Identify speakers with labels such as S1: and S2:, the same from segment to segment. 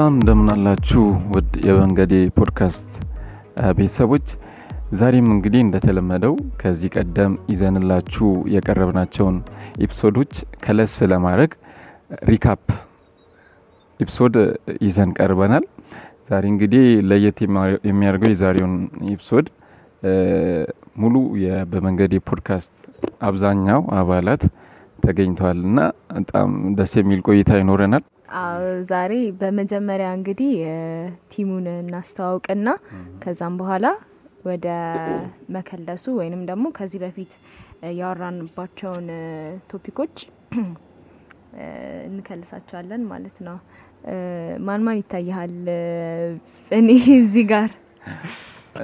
S1: ሰላም እንደምናላችሁ ውድ የመንገዴ ፖድካስት ቤተሰቦች ዛሬም እንግዲህ እንደተለመደው ከዚህ ቀደም ይዘንላችሁ የቀረብናቸውን episode ኦች ከለስ ለማድረግ recap episode ይዘን ቀርበናል። ዛሬ እንግዲህ ለየት የሚያደርገው የዛሬውን episode ሙሉ በመንገዴ ፖድካስት አብዛኛው አባላት ተገኝተዋል እና በጣም ደስ የሚል ቆይታ ይኖረናል
S2: ዛሬ በመጀመሪያ እንግዲህ ቲሙን እናስተዋውቅና ከዛም በኋላ ወደ መከለሱ ወይንም ደግሞ ከዚህ በፊት ያወራንባቸውን ቶፒኮች እንከልሳቸዋለን ማለት ነው። ማን ማን ይታይሃል? እኔ እዚህ ጋር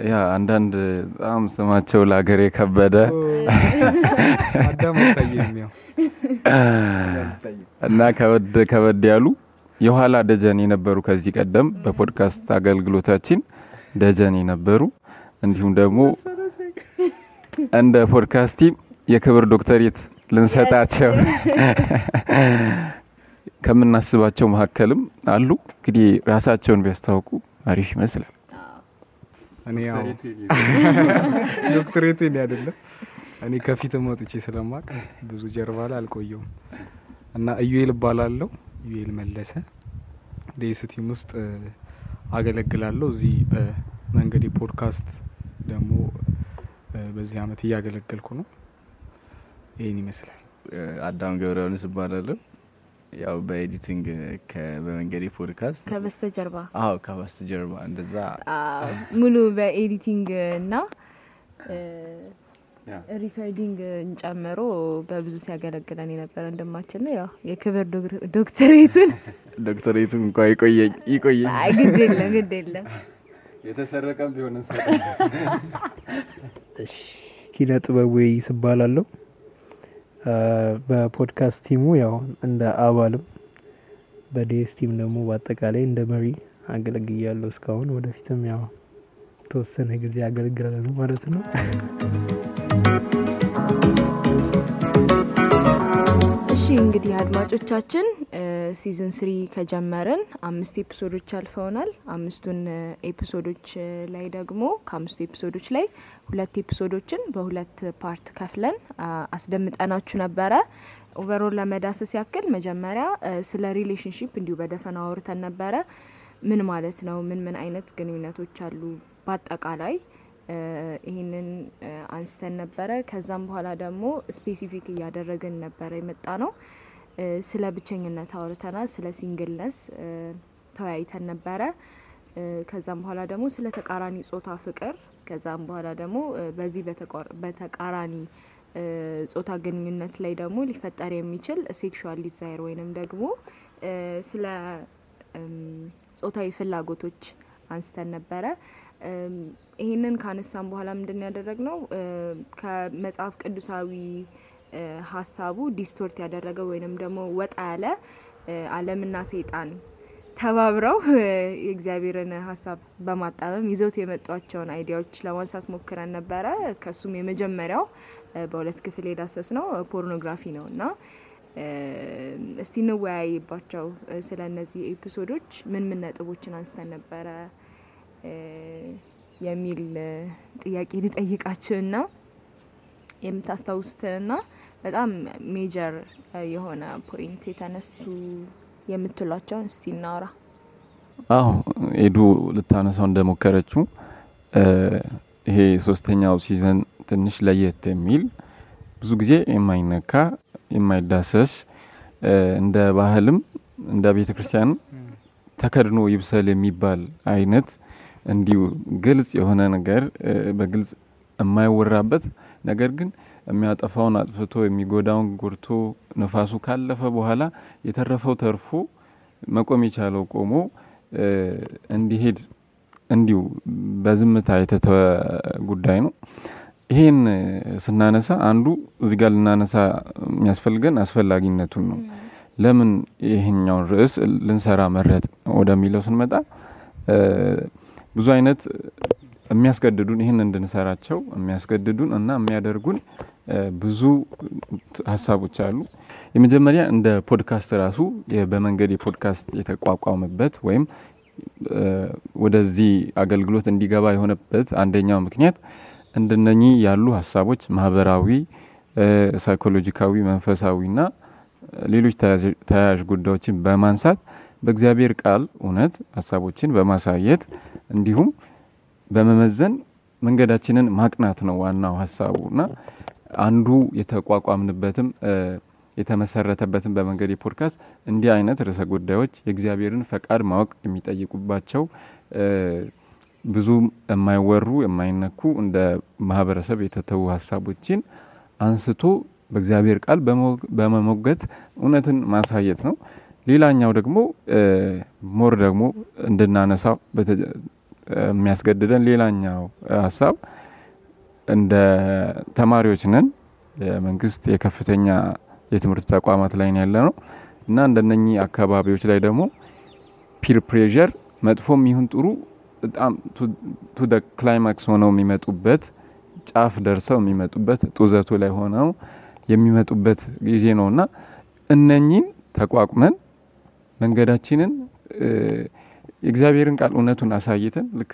S1: ያ አንዳንድ በጣም ስማቸው ለሀገር የከበደ እና ከበድ ከበድ ያሉ የኋላ ደጀን የነበሩ ከዚህ ቀደም በፖድካስት አገልግሎታችን ደጀን የነበሩ እንዲሁም ደግሞ እንደ ፖድካስት team የክብር ዶክተሬት ልንሰጣቸው ከምናስባቸው መካከልም አሉ። እንግዲህ ራሳቸውን ቢያስታውቁ አሪፍ ይመስላል።
S3: እኔ ያው ዶክትሬት እኔ አይደለም እኔ ከፊትም ወጥቼ ስለማቅ ብዙ ጀርባ ላይ አልቆየውም እና ኢዩኤል እባላለሁ። ኢዩኤል መለሰ ዴስ team ውስጥ አገለግላለሁ። እዚህ በመንገዴ ፖድካስት ደግሞ በዚህ አመት እያገለገልኩ ነው። ይህን ይመስላል።
S4: አዳም ገብረዮንስ እባላለሁ። ያው በ editing በመንገዴ ፖድካስት
S2: ከበስተጀርባ
S4: አዎ ከበስተጀርባ እንደዛ
S2: ሙሉ በ editing እና recording ጨምሮ በብዙ ሲያገለግለን የነበረ ወንድማችን ነው። ያው የክብር ዶክተሬቱን
S4: ዶክተሬቱን እንኳ ይቆየኝ ይቆየኝ
S2: አይ ግድ የለም ግድ የለም
S1: የተሰረቀም ቢሆን
S5: ኪነ ጥበብ ወይስ እባላለሁ። በፖድካስት team ኡ ያው እንደ አባልም በዴስ team ደግሞ በአጠቃላይ እንደ መሪ አገልግያለሁ እስካሁን። ወደፊትም ያው ተወሰነ ጊዜ አገልግላለሁ ማለት ነው።
S2: እሺ እንግዲህ አድማጮቻችን season three ከጀመርን አምስት episode ኦች አልፈውናል። አምስቱን episode ኦች ላይ ደግሞ ከአምስቱ episode ኦች ላይ ሁለት episode ኦችን በሁለት part ከፍለን አስደምጠናችሁ ነበረ። overall ለመዳሰስ ያክል መጀመሪያ ስለ relationship እንዲሁ በደፈና አውርተን ነበረ። ምን ማለት ነው? ምን ምን አይነት ግንኙነቶች አሉ? በአጠቃላይ ይህንን አንስተን ነበረ። ከዛም በኋላ ደግሞ specific እያደረግን ነበረ የመጣነው። ስለ ብቸኝነት አውርተናል። ስለ singleness ተወያይተን ነበረ። ከዛም በኋላ ደግሞ ስለ ተቃራኒ ጾታ ፍቅር፣ ከዛም በኋላ ደግሞ በዚህ በተቃራኒ ጾታ ግንኙነት ላይ ደግሞ ሊፈጠር የሚችል sexual desire ወይንም ደግሞ ስለ ጾታዊ ፍላጎቶች አንስተን ነበረ። ይህንን ካነሳን በኋላ ምንድን ያደረግነው ከመጽሐፍ ቅዱሳዊ ሀሳቡ distort ያደረገ ወይንም ደግሞ ወጣ ያለ ዓለምና ሰይጣን ተባብረው የእግዚአብሔርን ሀሳብ በማጣመም ይዘውት የመጧቸውን idea ዎች ለማንሳት ሞክረን ነበረ። ከሱም የመጀመሪያው በሁለት ክፍል የዳሰስነው ፖርኖግራፊ ነው እና እስቲ እንወያይባቸው። ስለ እነዚህ episode ኦች ምን ምን ነጥቦችን አንስተን ነበረ የሚል ጥያቄ ሊጠይቃችሁና የምታስታውሱትንና በጣም major የሆነ point የተነሱ የምትሏቸውን እስቲ እናውራ።
S1: አዎ ኤዱ ልታነሳው እንደሞከረችው ይሄ ሶስተኛው season ትንሽ ለየት የሚል ብዙ ጊዜ የማይነካ የማይዳሰስ እንደ ባህልም እንደ ቤተ ክርስቲያን ተከድኖ ይብሰል የሚባል አይነት እንዲሁ ግልጽ የሆነ ነገር በግልጽ የማይወራበት ነገር ግን የሚያጠፋውን አጥፍቶ የሚጎዳውን ጎድቶ ነፋሱ ካለፈ በኋላ የተረፈው ተርፎ መቆም የቻለው ቆሞ እንዲሄድ እንዲሁ በዝምታ የተተወ ጉዳይ ነው። ይሄን ስናነሳ አንዱ እዚህ ጋር ልናነሳ የሚያስፈልገን አስፈላጊነቱን ነው። ለምን ይሄኛውን ርዕስ ልንሰራ መረጥ ወደሚለው ስንመጣ ብዙ አይነት የሚያስገድዱን ይህን እንድንሰራቸው የሚያስገድዱን እና የሚያደርጉን ብዙ ሀሳቦች አሉ። የመጀመሪያ እንደ ፖድካስት ራሱ በመንገድ የፖድካስት የተቋቋመበት ወይም ወደዚህ አገልግሎት እንዲገባ የሆነበት አንደኛው ምክንያት እንደነኚህ ያሉ ሀሳቦች ማህበራዊ፣ ሳይኮሎጂካዊ፣ መንፈሳዊና ሌሎች ተያያዥ ጉዳዮችን በማንሳት በእግዚአብሔር ቃል እውነት ሀሳቦችን በማሳየት እንዲሁም በመመዘን መንገዳችንን ማቅናት ነው ዋናው ሀሳቡ እና አንዱ የተቋቋምንበትም የተመሰረተበትም በመንገድ ፖድካስት እንዲህ አይነት ርዕሰ ጉዳዮች የእግዚአብሔርን ፈቃድ ማወቅ የሚጠይቁባቸው ብዙ የማይወሩ የማይነኩ እንደ ማህበረሰብ የተተዉ ሀሳቦችን አንስቶ በእግዚአብሔር ቃል በመሞገት እውነትን ማሳየት ነው። ሌላኛው ደግሞ more ደግሞ እንድናነሳው የሚያስገድደን ሌላኛው ሀሳብ እንደ ተማሪዎች ነን። የመንግስት የከፍተኛ የትምህርት ተቋማት ላይ ያለ ነው እና እንደነኚህ አካባቢዎች ላይ ደግሞ peer pressure መጥፎም ይሁን ጥሩ በጣም to the climax ሆነው የሚመጡበት ጫፍ ደርሰው የሚመጡበት ጡዘቱ ላይ ሆነው የሚመጡበት ጊዜ ነው እና እነኚህን ተቋቁመን መንገዳችንን የእግዚአብሔርን ቃል እውነቱን አሳይተን ልክ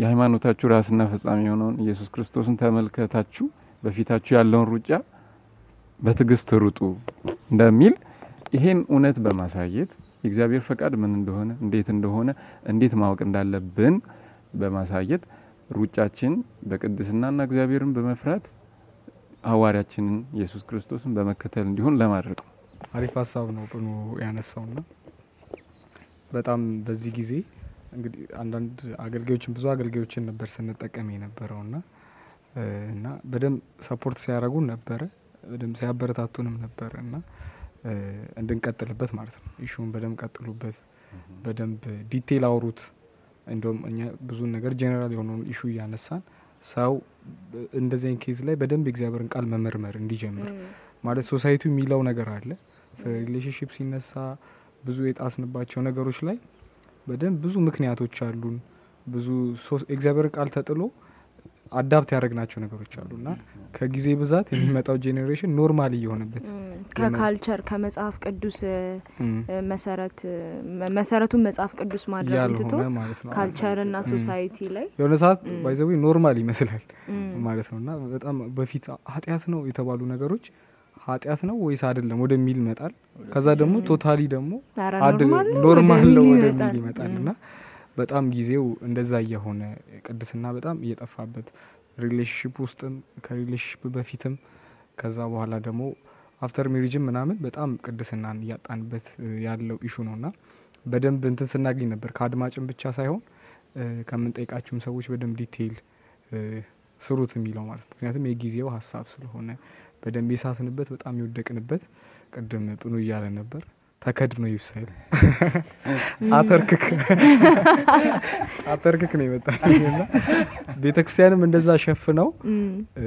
S1: የሃይማኖታችሁ ራስና ፈጻሚ የሆነውን ኢየሱስ ክርስቶስን ተመልከታችሁ በፊታችሁ ያለውን ሩጫ በትዕግስት ሩጡ እንደሚል ይሄን እውነት በማሳየት የእግዚአብሔር ፈቃድ ምን እንደሆነ እንዴት እንደሆነ እንዴት ማወቅ እንዳለብን በማሳየት ሩጫችን በቅድስናና እግዚአብሔርን በመፍራት ሐዋርያችንን ኢየሱስ ክርስቶስን በመከተል እንዲሆን ለማድረግ ነው።
S3: አሪፍ ሀሳብ ነው ብኑ ያነሳውና በጣም በዚህ ጊዜ እንግዲህ አንዳንድ አገልጋዮችን ብዙ አገልጋዮችን ነበር ስንጠቀም የነበረውና እ፣ እና በደንብ ሰፖርት ሲያደርጉን ነበረ፣ በደንብ ሲያበረታቱንም ነበረ እና እንድንቀጥልበት ማለት ነው። issue ን በደንብ ቀጥሉበት፣ በደንብ detail አውሩት። እንደውም እኛ ብዙ ነገር ጄኔራል የሆነውን issue እያነሳን ሰው እንደዚህ case ላይ በደንብ የእግዚአብሔርን ቃል መመርመር እንዲጀምር ማለት society የሚለው ነገር አለ። ስለ relationship ሲነሳ ብዙ የጣስንባቸው ነገሮች ላይ በደንብ ብዙ ምክንያቶች አሉን። ብዙ የእግዚአብሔርን ቃል ተጥሎ adapt ያደረግናቸው ነገሮች አሉ እና ከጊዜ ብዛት የሚመጣው generation normal እየሆነበት
S2: ከ culture ከመጽሐፍ ቅዱስ መሰረት መሰረቱን መጽሐፍ ቅዱስ ማድረግ ትቶ culture እና society ላይ
S3: የሆነ ሰዓት
S2: by
S3: the way normal
S2: ይመስላል
S3: ማለት ነው እና በጣም በፊት ኃጢአት ነው የተባሉ ነገሮች ኃጢአት ነው ወይስ አይደለም ወደሚል ይመጣል። ከዛ ደግሞ totally ደግሞ
S2: normal ነው ወደሚል ይመጣል።
S3: እና በጣም ጊዜው እንደዛ እየሆነ ቅድስና በጣም እየጠፋበት relationship ውስጥም ከ relationship በፊትም ከዛ በኋላ ደግሞ after marriage ም ምናምን በጣም ቅድስናን እያጣንበት ያለው issue ነው እና በደንብ እንትን ስናገኝ ነበር ከአድማጭም ብቻ ሳይሆን ከምንጠይቃችሁም ሰዎች በደንብ detail ስሩት የሚለው ማለት ምክንያቱም የጊዜው ሀሳብ ስለሆነ በደንብ የሳትንበት በጣም የወደቅንበት ቅድም ጥኑ እያለ ነበር። ተከድኖ ይብሰል አተርክክ። አተርክክ ነው የመጣልኝ እና ቤተ ክርስቲያንም እንደዛ ሸፍነው
S2: እም፣
S3: እ,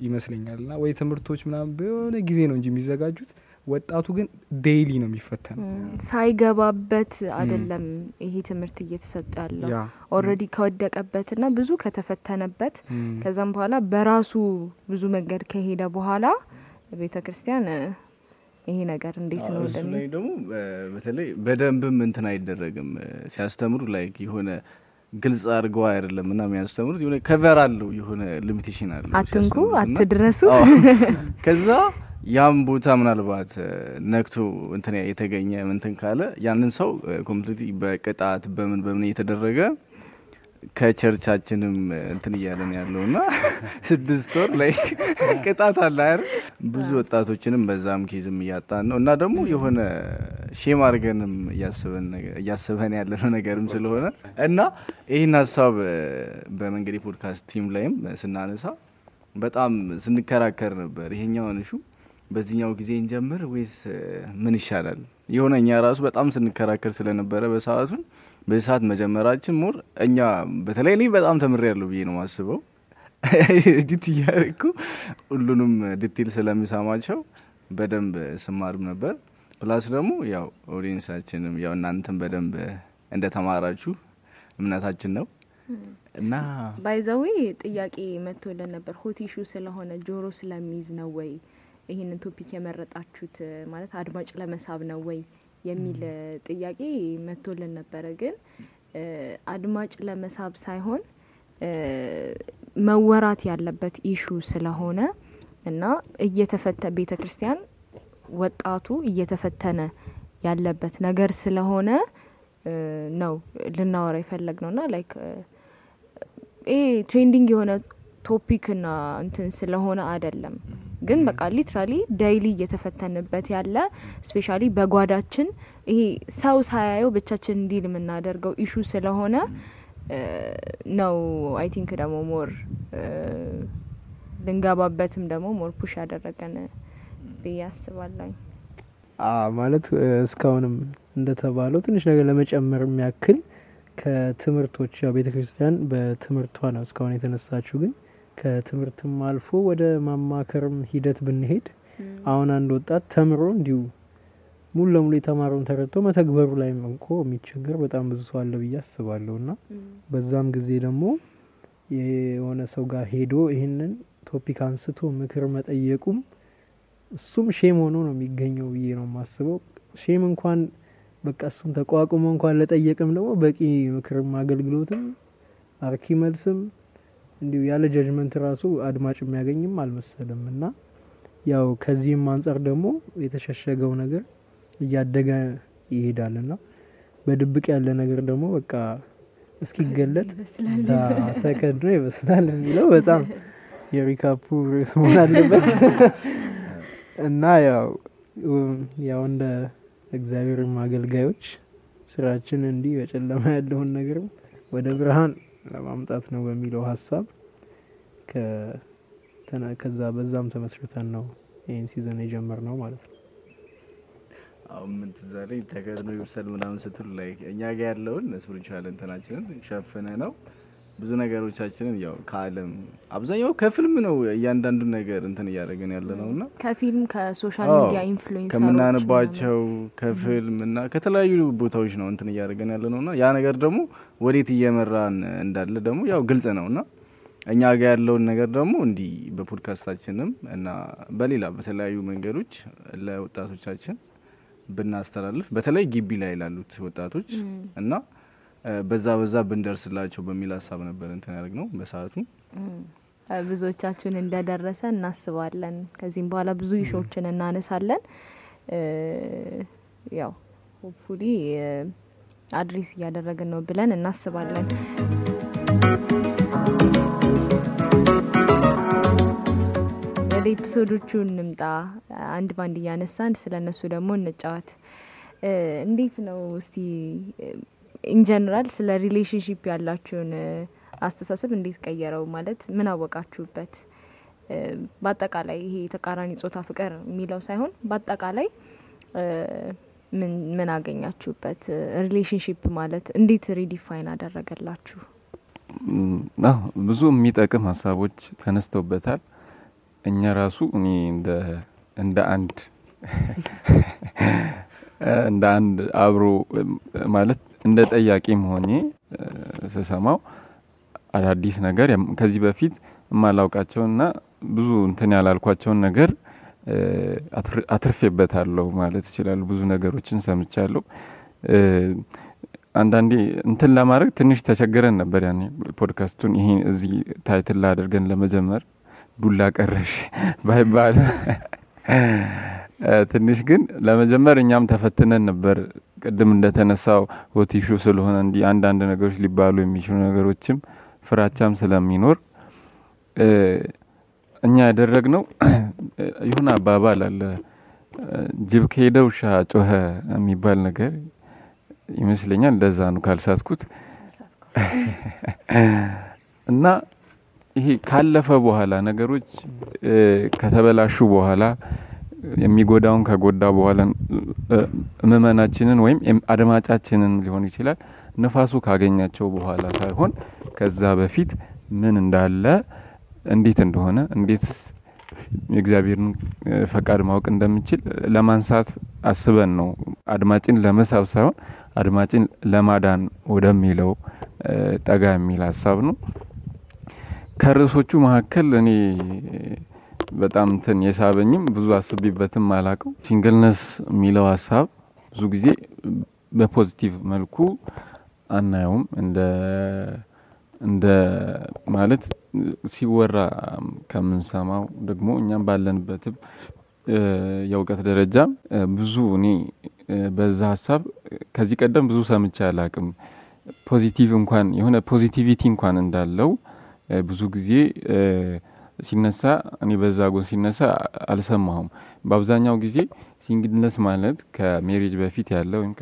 S3: ይመስለኛል እና ወይ ትምህርቶች ምናምን በሆነ ጊዜ ነው እንጂ የሚዘጋጁት ወጣቱ ግን daily ነው የሚፈተነው።
S2: ሳይገባበት አይደለም ይሄ ትምህርት እየተሰጠ ያለው። already ከወደቀበትና ብዙ ከተፈተነበት ከዛም በኋላ በራሱ ብዙ መንገድ ከሄደ በኋላ ቤተ ክርስቲያን ይሄ ነገር እንዴት ነው
S4: እሱ ላይ ደግሞ በተለይ በደንብም እንትን አይደረግም። ሲያስተምሩ like የሆነ ግልጽ አድርገው አይደለም እና የሚያስተምሩት የሆነ cover አለው የሆነ limitation አለው
S2: አትንኩ አትድረሱ።
S4: ከዛ ያም ቦታ ምናልባት ነክቶ እንትን የተገኘ እንትን ካለ ያንን ሰው complete በቅጣት በምን በምን እየተደረገ ከ church አችንም እንትን እያለን ያለው እና ስድስት ወር ላይ ቅጣት አለ አይደል? ብዙ ወጣቶችንም በዛም case ም እያጣን ነው እና ደግሞ የሆነ shame አድርገንም እያስበን ያለነው ነገርም ስለሆነ እና ይህን ሀሳብ እ፣ በመንገዴ የ podcast team ላይም ስናነሳ በጣም ስንከራከር ነበር። ይሄኛውን እሹ በዚህኛው ጊዜ እንጀምር ወይስ ምን ይሻላል? የሆነ እኛ ራሱ በጣም ስንከራከር ስለነበረ በሰዓቱ በዚህ ሰዓት መጀመራችን more እኛ በተለይ እኔ በጣም ተምሬ ያለሁ ብዬ ነው ማስበው edit እያደረኩ ሁሉንም detail ስለሚሰማቸው በደንብ ስማርም ነበር። plus ደግሞ ያው audience አችንም ያው እናንተም በደንብ እንደተማራችሁ እምነታችን ነው እና
S2: by the way ጥያቄ መጥቶልን ነበር hot ስለሆነ ጆሮ ስለሚይዝ ነው ወይ ይህንን topic የመረጣችሁት ማለት አድማጭ ለመሳብ ነው ወይ የሚል ጥያቄ መጥቶልን ነበረ። ግን አድማጭ ለመሳብ ሳይሆን መወራት ያለበት issue ስለሆነ እና እየተፈተ ቤተ ክርስቲያን ወጣቱ እየተፈተነ ያለበት ነገር ስለሆነ ነው ልናወራ የፈለግነው እና like ይሄ trending የሆነ topic ና እንትን ስለሆነ አይደለም። ግን በቃ literally daily እየተፈተንበት ያለ specially በጓዳችን ይሄ ሰው ሳያየው ብቻችን እንዲል የምናደርገው issue ስለሆነ ነው I think ደግሞ more ልንገባበትም ደግሞ more push ያደረገን ብዬ አስባለሁ።
S5: ማለት እስካሁንም እንደተባለው ትንሽ ነገር ለመጨመር የሚያክል ከትምህርቶች ያው ቤተ ክርስቲያን በትምህርቷ ነው እስካሁን የተነሳችው። ግን ከትምህርትም አልፎ ወደ ማማከርም ሂደት ብንሄድ አሁን አንድ ወጣት ተምሮ እንዲሁ ሙሉ ለሙሉ የተማረውን ተረድቶ መተግበሩ ላይም እንኮ የሚቸገር በጣም ብዙ ሰው አለ ብዬ አስባለሁ። እና በዛም ጊዜ ደግሞ የሆነ ሰው ጋር ሄዶ ይህንን topic አንስቶ ምክር መጠየቁም እሱም shame ሆኖ ነው የሚገኘው ብዬ ነው የማስበው። shame እንኳን በቃ እሱም ተቋቁሞ እንኳን ለጠየቅም ደግሞ በቂ ምክርም አገልግሎትም አርኪ መልስም እንዲሁ ያለ ጀጅመንት ራሱ አድማጭ የሚያገኝም አልመሰለም። እና ያው ከዚህም አንጻር ደግሞ የተሸሸገው ነገር እያደገ ይሄዳል። እና በድብቅ ያለ ነገር ደግሞ በቃ እስኪገለጥ ተከድኖ ይበስላል የሚለው በጣም የሪካፑ ርዕስ መሆን አለበት። እና ያው ያው እንደ እግዚአብሔር አገልጋዮች ስራችን እንዲህ በጨለማ ያለውን ነገርም ወደ ብርሃን ለማምጣት ነው በሚለው ሀሳብ ከዛ በዛም ተመስርተን ነው ይህን season የጀመርነው ማለት ነው።
S4: አሁን ምን ትዝ አለኝ ይብሰል ምናምን ስትሉ ላይ እኛ ጋር ያለውን spiritual እንትናችንን ሸፍነን ነው ብዙ ነገሮቻችንን ያው ከአለም አብዛኛው ከፊልም ነው እያንዳንዱን ነገር እንትን እያደረግን ያለ ነው እና
S2: ከፊልም ከ
S4: social
S2: media influencer ኦች
S4: ከምናነባቸው ከፊልም እና ከተለያዩ ቦታዎች ነው እንትን እያደረገን ያለ ነው እና ያ ነገር ደግሞ ወዴት እየመራን እንዳለ ደግሞ ያው ግልጽ ነው እና እኛ ጋር ያለውን ነገር ደግሞ እንዲህ በፖድካስታችንም እና በሌላ በተለያዩ መንገዶች ለወጣቶቻችን ብናስተላልፍ በተለይ ግቢ ላይ ላሉት ወጣቶች እና በዛ በዛ ብንደርስላቸው በሚል ሀሳብ ነበር እንትን ያደርግ ነው በሰዓቱ
S2: ብዙዎቻችሁን እንደደረሰ እናስባለን። ከዚህም በኋላ ብዙ ኢሾዎችን እናነሳለን። ያው hopefully address እያደረግን ነው ብለን እናስባለን። ወደ episode ኦቹ እንምጣ። አንድ ባንድ እያነሳን ስለ እነሱ ደግሞ እንጫወት። እንዴት ነው እስቲ in general ስለ relationship ያላችሁን አስተሳሰብ እንዴት ቀየረው? ማለት ምን አወቃችሁበት? በአጠቃላይ ይሄ የተቃራኒ ጾታ ፍቅር የሚለው ሳይሆን በአጠቃላይ ምን አገኛችሁበት? relationship ማለት እንዴት redefine አደረገላችሁ?
S1: አዎ ብዙ የሚጠቅም ሀሳቦች ተነስተውበታል። እኛ ራሱ እኔ እንደ አንድ እንደ አንድ አብሮ ማለት እንደ ጠያቂም ሆኜ ስሰማው አዳዲስ ነገር ከዚህ በፊት የማላውቃቸውና ብዙ እንትን ያላልኳቸውን ነገር አትርፌበታለሁ ማለት እችላለሁ። ብዙ ነገሮችን ሰምቻለሁ። አንዳንዴ እንትን ለማድረግ ትንሽ ተቸግረን ነበር ያኔ ፖድካስቱን ይሄ እዚህ title ላይ አድርገን ለመጀመር ዱላ ቀረሽ ባይባል ትንሽ ግን ለመጀመር እኛም ተፈትነን ነበር። ቅድም እንደተነሳው hot issue ኡ ስለሆነ እንዲህ አንዳንድ ነገሮች ሊባሉ የሚችሉ ነገሮችም ፍራቻም ስለሚኖር እኛ ያደረግነው የሆነ አባባል አለ ጅብ ከሄደ ውሻ ጮኸ የሚባል ነገር ይመስለኛል። እንደዛ ነው ካልሳትኩት። እና ይሄ ካለፈ በኋላ ነገሮች ከተበላሹ በኋላ የሚጎዳውን ከጎዳ በኋላ ምእመናችንን ወይም አድማጫችንን ሊሆን ይችላል ንፋሱ ካገኛቸው በኋላ ሳይሆን ከዛ በፊት ምን እንዳለ እንዴት እንደሆነ እንዴት የእግዚአብሔርን ፈቃድ ማወቅ እንደምችል ለማንሳት አስበን ነው። አድማጭን ለመሳብ ሳይሆን አድማጭን ለማዳን ወደሚለው ጠጋ የሚል ሀሳብ ነው። ከርዕሶቹ መካከል እኔ በጣም እንትን የሳበኝም ብዙ አስቢበትም አላቀው ሲንግልነስ የሚለው ሀሳብ ብዙ ጊዜ በ positive መልኩ አናየውም እንደ እንደ ማለት ሲወራ ከምንሰማው ደግሞ እኛም ባለንበትም የእውቀት ደረጃ ብዙ እኔ በዛ ሀሳብ ከዚህ ቀደም ብዙ ሰምቼ አላቅም። positive እንኳን የሆነ positivity እንኳን እንዳለው ብዙ ጊዜ ሲነሳ እኔ በዛ ጎን ሲነሳ አልሰማሁም። በአብዛኛው ጊዜ singleness ማለት ከ marriage በፊት ያለ ወይም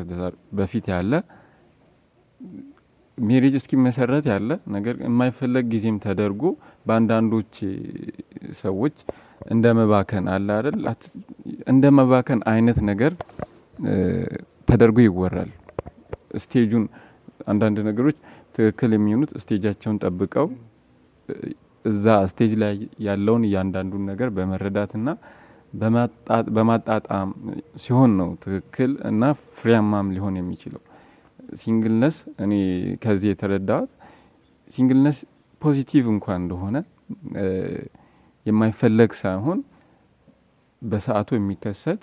S1: በፊት ያለ marriage እስኪመሰረት ያለ ነገር የማይፈለግ ጊዜም ተደርጎ በአንዳንዶች ሰዎች እንደ መባከን አለ አይደል እንደ መባከን አይነት ነገር ተደርጎ ይወራል። stage ኡን አንዳንድ ነገሮች ትክክል የሚሆኑት stage ኣቸውን ጠብቀው እዛ stage ላይ ያለውን እያንዳንዱን ነገር በመረዳትና በማጣ- በማጣጣም ሲሆን ነው ትክክል እና ፍሬያማም ሊሆን የሚችለው። singleness እኔ ከዚህ የተረዳሁት singleness positive እንኳን እንደሆነ የማይፈለግ ሳይሆን በሰዓቱ የሚከሰት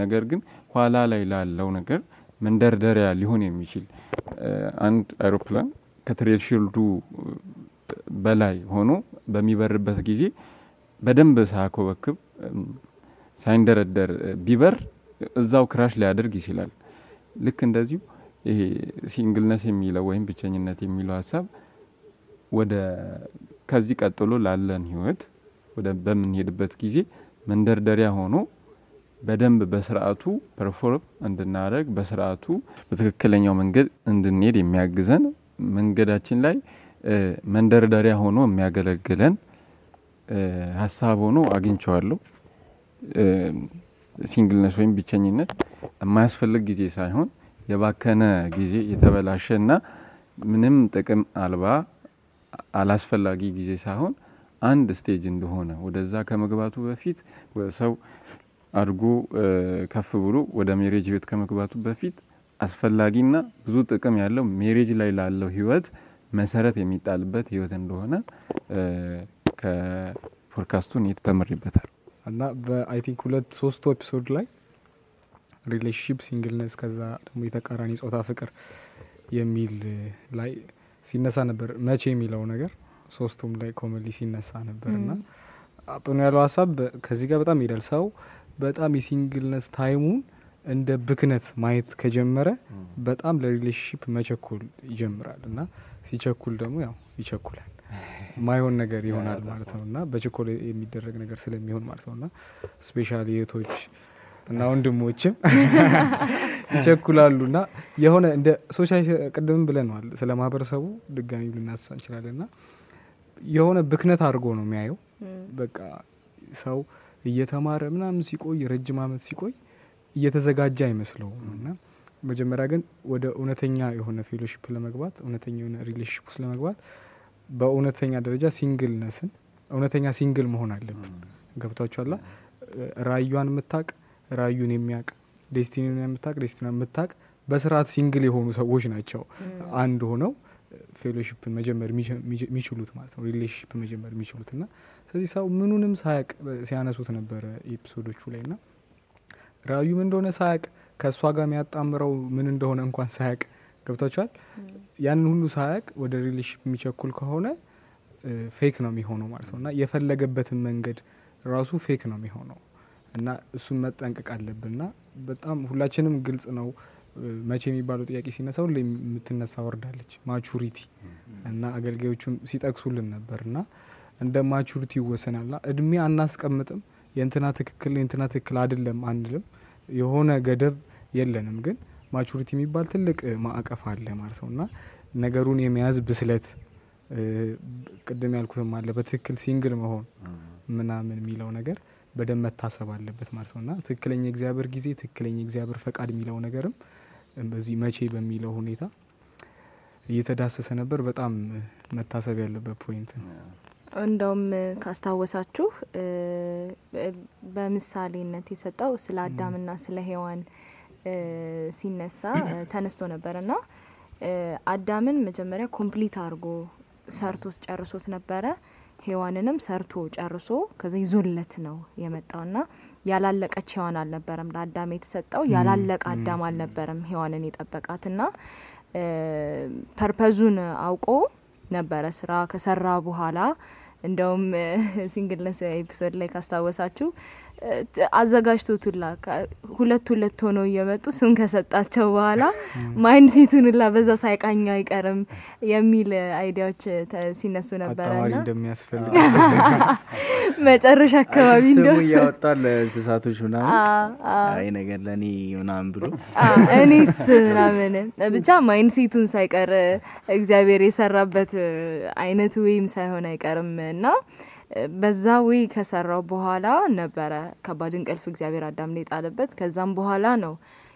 S1: ነገር ግን ኋላ ላይ ላለው ነገር መንደርደሪያ ሊሆን የሚችል አንድ አይሮፕላን ከ threshold ኡ በላይ ሆኖ በሚበርበት ጊዜ በደንብ ሳያኮበክብ ሳይንደረደር ቢበር እዛው crash ሊያደርግ ይችላል። ልክ እንደዚሁ ይሄ singleness የሚለው ወይም ብቸኝነት የሚለው ሀሳብ ወደ ከዚህ ቀጥሎ ላለን ህይወት ወደ በምንሄድበት ጊዜ መንደርደሪያ ሆኖ በደንብ በስርዓቱ perform እንድናደርግ በስርዓቱ በትክክለኛው መንገድ እንድንሄድ የሚያግዘን መንገዳችን ላይ መንደርደሪያ ሆኖ የሚያገለግለን ሀሳብ ሆኖ አግኝቼዋለሁ። እ፣ singleness ወይም ብቸኝነት የማያስፈልግ ጊዜ ሳይሆን የባከነ ጊዜ የተበላሸ እና ምንም ጥቅም አልባ አላስፈላጊ ጊዜ ሳይሆን አንድ stage እንደሆነ ወደዛ ከመግባቱ በፊት ሰው አድጎ ከፍ ብሎ ወደ marriage ህይወት ከመግባቱ በፊት አስፈላጊና ብዙ ጥቅም ያለው marriage ላይ ላለው ህይወት መሰረት የሚጣልበት ህይወት እንደሆነ እ፣ ከፖድካስቱን ተምሬበታል።
S3: እና በ I think ሁለት ሶስቱ episode ላይ relationship singleness ከዛ ደግሞ የተቃራኒ ጾታ ፍቅር የሚል ላይ ሲነሳ ነበር። መቼ የሚለው ነገር ሶስቱም ላይ commonly ሲነሳ ነበር እና አጵኖ ያለው ሀሳብ ከዚህ ጋር በጣም ይሄዳል። ሰው በጣም የ singleness time ኡን እንደ ብክነት ማየት ከጀመረ በጣም ለ relationship መቸኮል ይጀምራል እና ሲቸኩል ደግሞ ያው ይቸኩላል። ማይሆን ነገር ይሆናል ማለት ነው እና በችኮል የሚደረግ ነገር ስለሚሆን ማለት ነው እና specially እህቶች እና ወንድሞችም ይቸኩላሉ እና የሆነ እንደ social ቅድምም ብለነዋል ስለ ማህበረሰቡ ድጋሚ ልናሳ እንችላለን እና የሆነ ብክነት አድርጎ ነው የሚያየው። በቃ ሰው እየተማረ ምናምን ሲቆይ ረጅም አመት ሲቆይ እየተዘጋጀ አይመስለውም እና መጀመሪያ ግን ወደ እውነተኛ የሆነ fellowship ለመግባት እውነተኛ የሆነ relationship ውስጥ ለመግባት በእውነተኛ ደረጃ singleness ን እውነተኛ single መሆን አለብን። ገብቷችኋላ? ራዩን የምታቅ ራዩን የሚያቅ destiny ን የምታቅ destiny ን የምታቅ በስርዓት single የሆኑ ሰዎች ናቸው አንድ ሆነው fellowship ን መጀመር የሚችሉት ማለት ነው። relationship መጀመር የሚችሉት እና ስለዚህ ሰው ምኑንም ሳያቅ ሲያነሱት ነበረ episode ኦቹ ላይ እና ራዩ ምን እንደሆነ ሳያቅ ከእሷ ጋር የሚያጣምረው ምን እንደሆነ እንኳን ሳያቅ ገብቷቸዋል። ያንን ሁሉ ሳያቅ ወደ relationship የሚቸኩል ከሆነ fake ነው የሚሆነው ማለት ነው። እና የፈለገበትን መንገድ ራሱ fake ነው የሚሆነው። እና እሱን መጠንቀቅ አለብን። እና በጣም ሁላችንም ግልጽ ነው። መቼ የሚባለው ጥያቄ ሲነሳ ሁሌ የምትነሳ ወርድ አለች። maturity እና አገልጋዮቹም ሲጠቅሱልን ነበር። እና እንደ maturity ይወሰናል። ና እድሜ አናስቀምጥም የእንትና ትክክል የእንትና ትክክል አይደለም አንልም የሆነ ገደብ የለንም ግን maturity የሚባል ትልቅ ማዕቀፍ አለ ማለት ነው እና ነገሩን የመያዝ ብስለት ቅድም ያልኩትም አለ በትክክል single መሆን ምናምን የሚለው ነገር በደንብ መታሰብ አለበት ማለት ነው እና ትክክለኛ የእግዚአብሔር ጊዜ ትክክለኛ የእግዚአብሔር ፈቃድ የሚለው ነገርም በዚህ መቼ በሚለው ሁኔታ እየተዳሰሰ ነበር። በጣም መታሰብ ያለበት point ነው።
S2: እንደውም ካስታወሳችሁ በምሳሌነት የሰጠው ስለ አዳምና ስለ ሔዋን ሲነሳ ተነስቶ ነበር እና አዳምን መጀመሪያ complete አድርጎ ሰርቶት ጨርሶት ነበረ። ሔዋንንም ሰርቶ ጨርሶ ከዛ ይዞለት ነው የመጣውና ያላለቀች ሔዋን አልነበረም ለአዳም የተሰጠው ያላለቀ አዳም አልነበረም ሔዋንን የጠበቃትና purpose ኡን አውቆ ነበረ ስራ ከሰራ በኋላ እንደውም singleness episode ላይ ካስታወሳችሁ ከ- ሁለት ሁለት ሆነው እየመጡ ስም ከሰጣቸው በኋላ mindset ኡን ሁላ በዛ ሳይቃኙ አይቀርም የሚል idea ዎች ተ- ሲነሱ ነበረ
S3: እንደሚያስፈልግ
S2: መጨረሻ አካባቢ
S4: ስሙ
S2: እንደው
S4: እያወጣ ለእንስሳቶች ምናምን ነገር ለእኔ ምናምን ብሎ
S2: እኔስ ምናምን ብቻ mindset ኡን ሳይቀር እግዚአብሔር የሰራበት አይነት ወይም ሳይሆን አይቀርም እና በዛ ወይ ከሰራው በኋላ ነበረ ከባድ እንቅልፍ እግዚአብሔር አዳም ላይ የጣለበት። ከዛም በኋላ ነው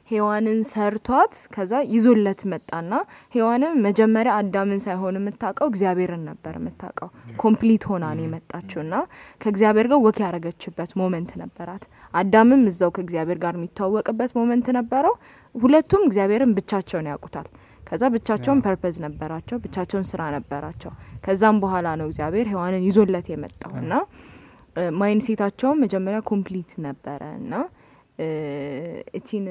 S2: ሔዋንን ሰርቷት ከዛ ይዞለት መጣና ሔዋንም መጀመሪያ አዳምን ሳይሆን የምታውቀው እግዚአብሔርን ነበር የምታውቀው። complete ሆና ነው የመጣችው ና ከእግዚአብሔር ጋር walk ያደረገችበት moment ነበራት። አዳምም እዛው ከእግዚአብሔር ጋር የሚተዋወቅበት moment ነበረው። ሁለቱም እግዚአብሔርን ብቻቸውን ያውቁታል። ከዛ ብቻቸውን purpose ነበራቸው፣ ብቻቸውን ስራ ነበራቸው። ከዛም በኋላ ነው እግዚአብሔር ሔዋንን ይዞለት የመጣው እና mindset ኣቸውም መጀመሪያ complete ነበረ እና እቺን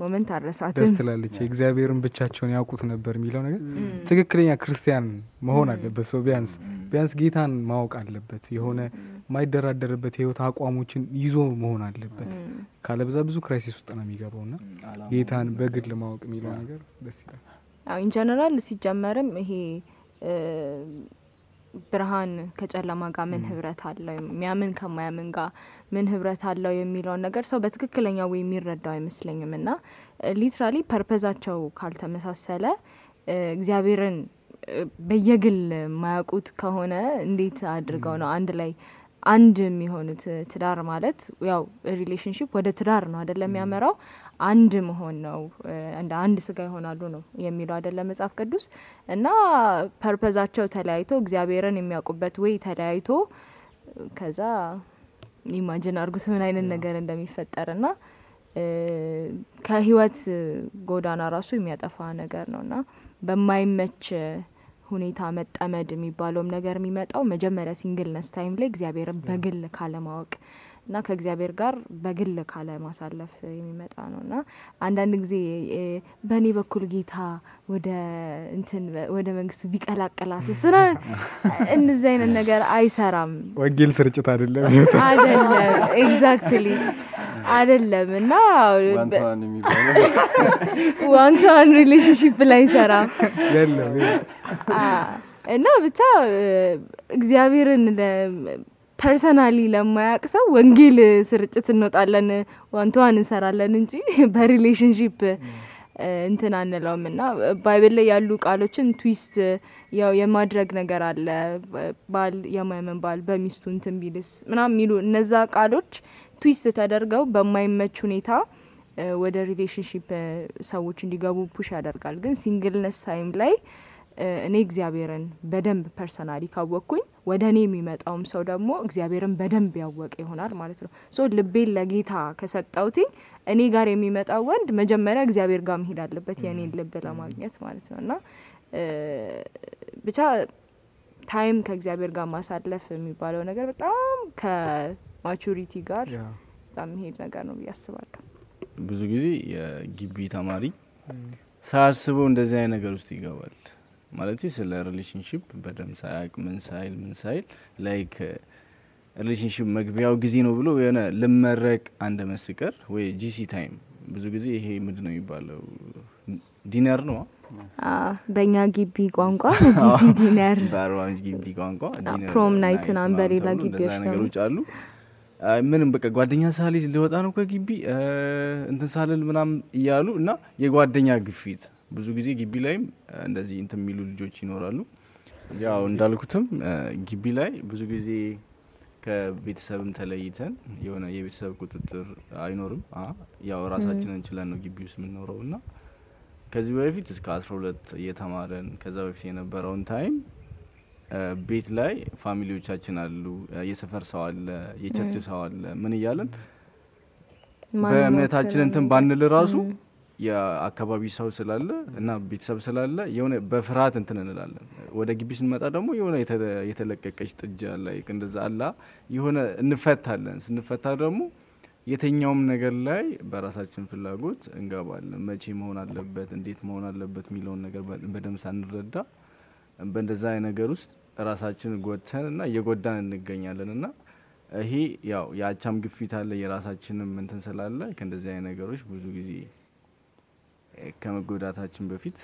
S2: moment
S3: ደስ
S2: አረሳትም።
S3: ትላለች። የእግዚአብሔርን ብቻቸውን ያውቁት ነበር የሚለው ነገር ትክክለኛ ክርስቲያን መሆን አለበት። ሰው ቢያንስ ቢያንስ ጌታን ማወቅ አለበት። የሆነ የማይደራደርበት የህይወት አቋሞችን ይዞ መሆን አለበት። ካለበዛ ብዙ crisis ውስጥ ነው የሚገባው ና ጌታን በግል ማወቅ የሚለው ነገር ደስ ይላል።
S2: አዎ in general ሲጀመርም ይሄ ብርሃን ከጨለማ ጋር ምን ህብረት አለው፣ የሚያምን ከማያምን ጋር ምን ህብረት አለው የሚለውን ነገር ሰው በትክክለኛ ወይ የሚረዳው አይመስለኝም እና literally purpose ኣቸው ካልተመሳሰለ እግዚአብሔርን በየግል የማያውቁት ከሆነ እንዴት አድርገው ነው አንድ ላይ አንድ የሚሆኑት? ትዳር ማለት ያው relationship ወደ ትዳር ነው አይደለም የሚያመራው አንድ መሆን ነው እንደ አንድ ስጋ ይሆናሉ ነው የሚለው አይደለም መጽሐፍ ቅዱስ። እና purpose ኣቸው ተለያይቶ እግዚአብሔርን የሚያውቁበት ወይ ተለያይቶ ከዛ imagine አርጉት ምን አይነት ነገር እንደሚፈጠር ና ከህይወት ጎዳና ራሱ የሚያጠፋ ነገር ነው እና በማይመች ሁኔታ መጠመድ የሚባለውም ነገር የሚመጣው መጀመሪያ singleness time ላይ እግዚአብሔርን በግል ካለማወቅ እና ከእግዚአብሔር ጋር በግል ካለ ማሳለፍ የሚመጣ ነው እና አንዳንድ ጊዜ በእኔ በኩል ጌታ ወደ እንትን ወደ መንግስቱ ቢቀላቅላት ስራ እንደዚህ አይነት ነገር አይሰራም።
S3: ወንጌል ስርጭት አይደለም
S2: አይደለም exactly አይደለም እና
S1: one-to-one የሚባለው
S2: one-to-one relationship ላይ አይሰራም። እና ብቻ እግዚአብሔርን personally ለማያውቅ ሰው ወንጌል ስርጭት እንወጣለን one-to-one እንሰራለን እንጂ በ relationship እንትን አንለውም እና Bible ላይ ያሉ ቃሎችን twist ያው የማድረግ ነገር አለ። ባል የማያምን ባል በሚስቱ እንትን ቢልስ ምናምን የሚሉ እነዛ ቃሎች twist ተደርገው በማይመች ሁኔታ ወደ relationship ሰዎች እንዲገቡ push ያደርጋል። ግን singleness time ላይ እኔ እግዚአብሔርን በደንብ personally ካወቅኩኝ ወደ እኔ የሚመጣውም ሰው ደግሞ እግዚአብሔርን በደንብ ያወቀ ይሆናል ማለት ነው። so ልቤን ለጌታ ከሰጠውት እኔ ጋር የሚመጣው ወንድ መጀመሪያ እግዚአብሔር ጋር መሄድ አለበት የእኔን ልብ ለማግኘት ማለት ነው እና ብቻ time ከእግዚአብሔር ጋር ማሳለፍ የሚባለው ነገር በጣም ከ maturity
S3: ጋር
S2: በጣም የሚሄድ ነገር ነው ብዬ አስባለሁ።
S4: ብዙ ጊዜ የግቢ ተማሪ ሳያስበው እንደዚህ አይነት ነገር ውስጥ ይገባል። ማለት ስለ ሪሌሽንሽፕ በደንብ ሳያቅ ምን ሳይል ምን ሳይል ላይክ ሪሌሽንሽፕ መግቢያው ጊዜ ነው ብሎ የሆነ ልመረቅ አንድ መስቀር ወይ ጂሲ ታይም ብዙ ጊዜ ይሄ ምንድን ነው የሚባለው? ዲነር ነው?
S2: በእኛ ግቢ ቋንቋ ጂሲ ዲነር።
S4: በአርባ ምንጭ ግቢ ቋንቋ
S2: ፕሮም ናይት ምናምን በሌላ ግቢዎች
S4: ነገሮች አሉ። ምንም በቃ ጓደኛ ሳልይዝ ልወጣ ነው ከግቢ እንትን ሳልል ምናምን እያሉ እና የጓደኛ ግፊት ብዙ ጊዜ ግቢ ላይም እንደዚህ እንትን የሚሉ ልጆች ይኖራሉ። ያው እንዳልኩትም ግቢ ላይ ብዙ ጊዜ ከቤተሰብም ተለይተን የሆነ የቤተሰብ ቁጥጥር አይኖርም። ያው ራሳችንን ችለን ነው ግቢ ውስጥ የምንኖረው እና ከዚህ በፊት እስከ አስራ ሁለት እየተማረን ከዛ በፊት የነበረውን time ቤት ላይ family ዎቻችን አሉ፣ የሰፈር ሰው አለ፣ የ church ሰው አለ። ምን እያለን በእምነታችን እንትን? ባንል ራሱ የአካባቢ ሰው ስላለ እና ቤተሰብ ስላለ የሆነ በፍርሃት እንትን እንላለን። ወደ ግቢ ስንመጣ ደግሞ የሆነ የተ- የተለቀቀች ጥጃ ላይ እንደዛ አላ የሆነ እንፈታለን። ስንፈታ ደግሞ የትኛውም ነገር ላይ በራሳችን ፍላጎት እንገባለን። መቼ መሆን አለበት፣ እንዴት መሆን አለበት የሚለውን ነገር በደንብ ሳንረዳ በእንደዛ ነገር ውስጥ ራሳችንን ጎድተን እና እየጎዳን እንገኛለን እና ይሄ ያው የአቻም ግፊት አለ የራሳችንም እንትን ስላለ ከእንደዚህ አይነት ነገሮች ብዙ ጊዜ ከመጎዳታችን በፊት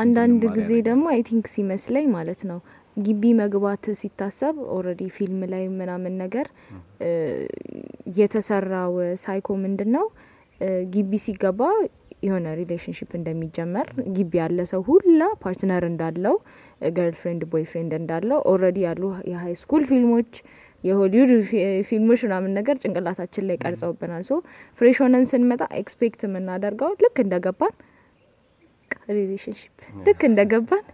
S2: አንዳንድ ጊዜ ደግሞ I think ሲመስለኝ ማለት ነው ግቢ መግባት ሲታሰብ already ፊልም ላይ ምናምን ነገር የተሰራው ሳይኮ ምንድን ነው ግቢ ሲገባ የሆነ relationship እንደሚጀመር ግቢ ያለ ሰው ሁላ partner እንዳለው girlfriend boyfriend እንዳለው already ያሉ የ high school ፊልሞች የሆሊውድ ፊልሞች ምናምን ነገር ጭንቅላታችን ላይ ቀርጸውብናል። so fresh ሆነን ስንመጣ expect የምናደርገው ልክ እንደገባን relationship ልክ እንደገባን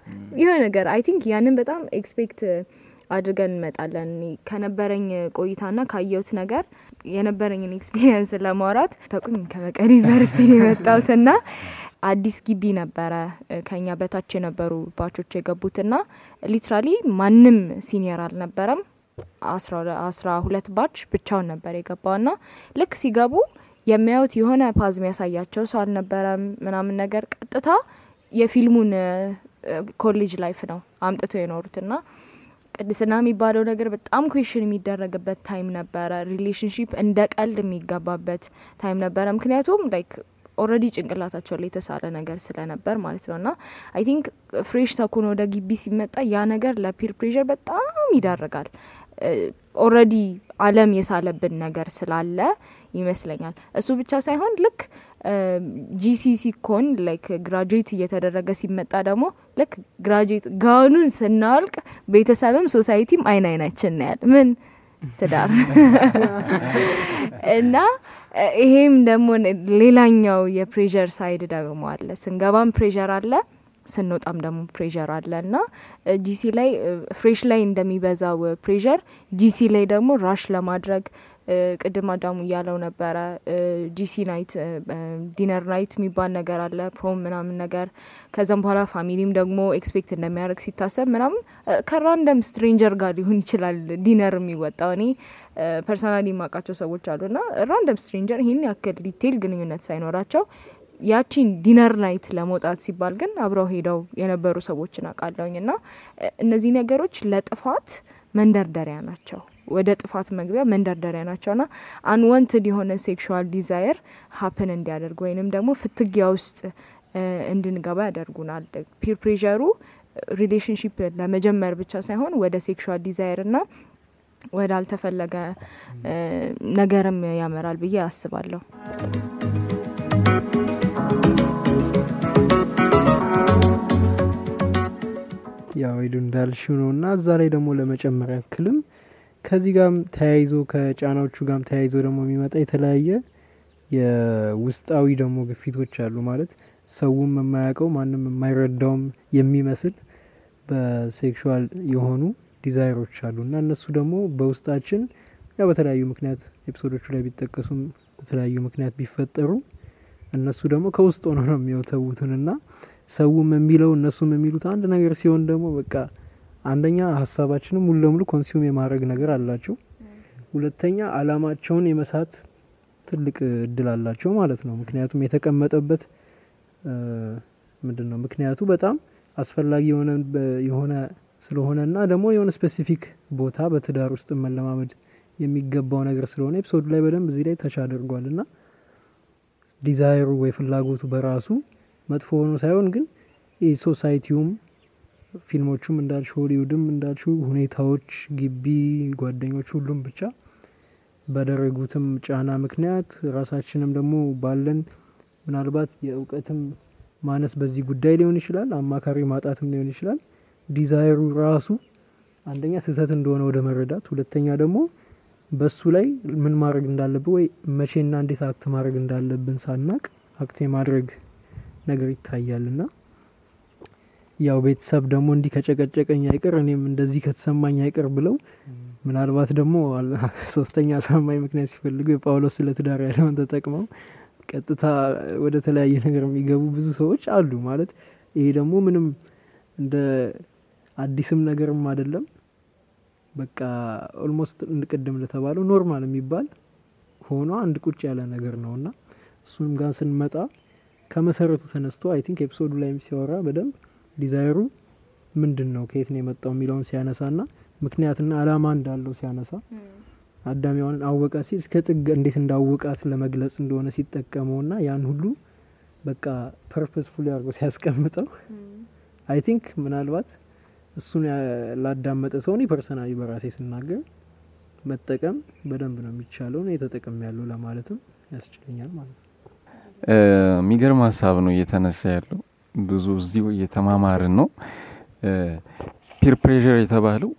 S2: የሆነ ነገር I think ያንን በጣም expect አድርገን እንመጣለን። ከነበረኝ ቆይታና ካየሁት ነገር የነበረኝን experience ለማውራት ተቁኝ ከመቀሌ ዩኒቨርሲቲ የመጣሁትና አዲስ ግቢ ነበረ ከኛ በታች የነበሩ batch ኦች የገቡትና literally ማንም senior አልነበረም። አስራ ሁለ- አስራ ሁለት batch ብቻውን ነበር የገባውና ልክ ሲገቡ የሚያዩት የሆነ path የሚያሳያቸው ሰው አልነበረም ምናምን ነገር ቀጥታ የፊልሙን college life ነው አምጥቶ የኖሩትና ቅድስና የሚባለው ነገር በጣም question የሚደረግበት time ነበረ። relationship እንደ ቀልድ የሚገባበት time ነበረ። ምክንያቱም like already ጭንቅላታቸው ላይ የተሳለ ነገር ስለነበር ማለት ነው። እና I think fresh ተኩኖ ወደ ግቢ ሲመጣ ያ ነገር ለ peer pressure በጣም ይዳርጋል። already አለም የሳለብን ነገር ስላለ ይመስለኛል። እሱ ብቻ ሳይሆን ልክ GC ሲኮን like graduate እየተደረገ ሲመጣ ደግሞ ልክ graduate gown ኡን ስናወልቅ ቤተሰብም society ም አይን አይናችንን ያያል። ምን ትዳር እና ይሄም ደግሞ ሌላኛው የ pressure side ደግሞ አለ። ስንገባም pressure አለ፣ ስንወጣም ደግሞ pressure አለ እና GC ላይ fresh ላይ እንደሚበዛው pressure GC ላይ ደግሞ rush ለማድረግ ቅድም አዳሙ እያለው ነበረ GC night dinner night የሚባል ነገር አለ፣ prom ምናምን ነገር ከዛም በኋላ family ም ደግሞ expect እንደሚያደርግ ሲታሰብ ምናምን ከ random stranger ጋር ሊሆን ይችላል dinner የሚወጣው። እኔ personally የማውቃቸው ሰዎች አሉና random stranger ይህን ያክል detail ግንኙነት ሳይኖራቸው ያቺን dinner night ለመውጣት ሲባል ግን አብረው ሄደው የነበሩ ሰዎችን አውቃለሁኝ እና እነዚህ ነገሮች ለጥፋት መንደርደሪያ ናቸው። ወደ ጥፋት መግቢያ መንደርደሪያ ናቸው ና unwanted የሆነ sexual desire happen እንዲያደርግ ወይንም ደግሞ ፍትጊያ ውስጥ እንድንገባ ያደርጉናል። peer pressure ኡ relationship ለመጀመር ብቻ ሳይሆን ወደ sexual desire ና ወደ አልተፈለገ ነገርም ያመራል ብዬ አስባለሁ።
S5: ያው ሄዱ እንዳልሽው ነው እና እዛ ላይ ደግሞ ለመጨመር ያክልም ከዚህ ጋርም ተያይዞ ከጫናዎቹ ጋርም ተያይዞ ደግሞ የሚመጣ የተለያየ የውስጣዊ ደግሞ ግፊቶች አሉ። ማለት ሰውም የማያውቀው ማንም የማይረዳውም የሚመስል በ sexual የሆኑ desire ኦች አሉ እና እነሱ ደግሞ በውስጣችን ያው በተለያዩ ምክንያት episode ኦቹ ላይ ቢጠቀሱም በተለያዩ ምክንያት ቢፈጠሩ እነሱ ደግሞ ከውስጥ ሆነው ነው የሚወተውቱን እና ሰውም የሚለው እነሱም የሚሉት አንድ ነገር ሲሆን ደግሞ በቃ አንደኛ ሀሳባችንም ሙሉ ለሙሉ consume የማድረግ ነገር አላቸው። ሁለተኛ አላማቸውን የመሳት ትልቅ እድል አላቸው ማለት ነው። ምክንያቱም የተቀመጠበት ምንድን ነው ምክንያቱ በጣም አስፈላጊ የሆነ የሆነ ስለሆነ እና ደግሞ የሆነ specific ቦታ በትዳር ውስጥ መለማመድ የሚገባው ነገር ስለሆነ episode ኡ ላይ በደንብ እዚህ ላይ touch አድርጓል እና desire ኡ ወይ ፍላጎቱ በራሱ መጥፎ ሆኖ ሳይሆን ግን ሶሳይቲውም ፊልሞቹም እንዳልሽ ሆሊውድም እንዳልሽ ሁኔታዎች፣ ግቢ፣ ጓደኞች ሁሉም ብቻ ባደረጉትም ጫና ምክንያት ራሳችንም ደግሞ ባለን ምናልባት የእውቀትም ማነስ በዚህ ጉዳይ ሊሆን ይችላል፣ አማካሪ ማጣትም ሊሆን ይችላል። ዲዛይሩ ራሱ አንደኛ ስህተት እንደሆነ ወደ መረዳት፣ ሁለተኛ ደግሞ በሱ ላይ ምን ማድረግ እንዳለብን ወይ መቼና እንዴት አክት ማድረግ እንዳለብን ሳናቅ አክት የማድረግ ነገር ይታያል እና ያው ቤተሰብ ደግሞ እንዲህ ከጨቀጨቀኝ አይቅር እኔም እንደዚህ ከተሰማኝ አይቅር ብለው ምናልባት ደግሞ ሶስተኛ አሳማኝ ምክንያት ሲፈልጉ የጳውሎስ ስለ ትዳር ያለውን ተጠቅመው ቀጥታ ወደ ተለያየ ነገር የሚገቡ ብዙ ሰዎች አሉ። ማለት ይሄ ደግሞ ምንም እንደ አዲስም ነገርም አይደለም። በቃ almost ቅድም እንደተባለው normal የሚባል ሆኖ አንድ ቁጭ ያለ ነገር ነው እና እሱንም ጋር ስንመጣ ከመሰረቱ ተነስቶ I think episode ኡ ላይም ሲያወራ በደንብ desire ኡ ምንድን ነው ከየት ነው የመጣው የሚለውን ሲያነሳ ና ምክንያትና አላማ እንዳለው ሲያነሳ አዳም ሔዋንን አወቃ ሲል እስከ ጥግ እንዴት እንዳወቃት ለመግለጽ እንደሆነ ሲጠቀመው ና ያን ሁሉ በቃ purposefully አድርጎ ሲያስቀምጠው I think ምናልባት እሱን ላዳመጠ ሰው እኔ personally በራሴ ስናገር መጠቀም በደንብ ነው የሚቻለው ነው የተጠቀም ያለው ለማለትም ያስችለኛል ማለት ነው።
S1: የሚገርም ሀሳብ ነው እየተነሳ ያለው። ብዙ እዚሁ እየተማማርን ነው። peer pressure የተባለው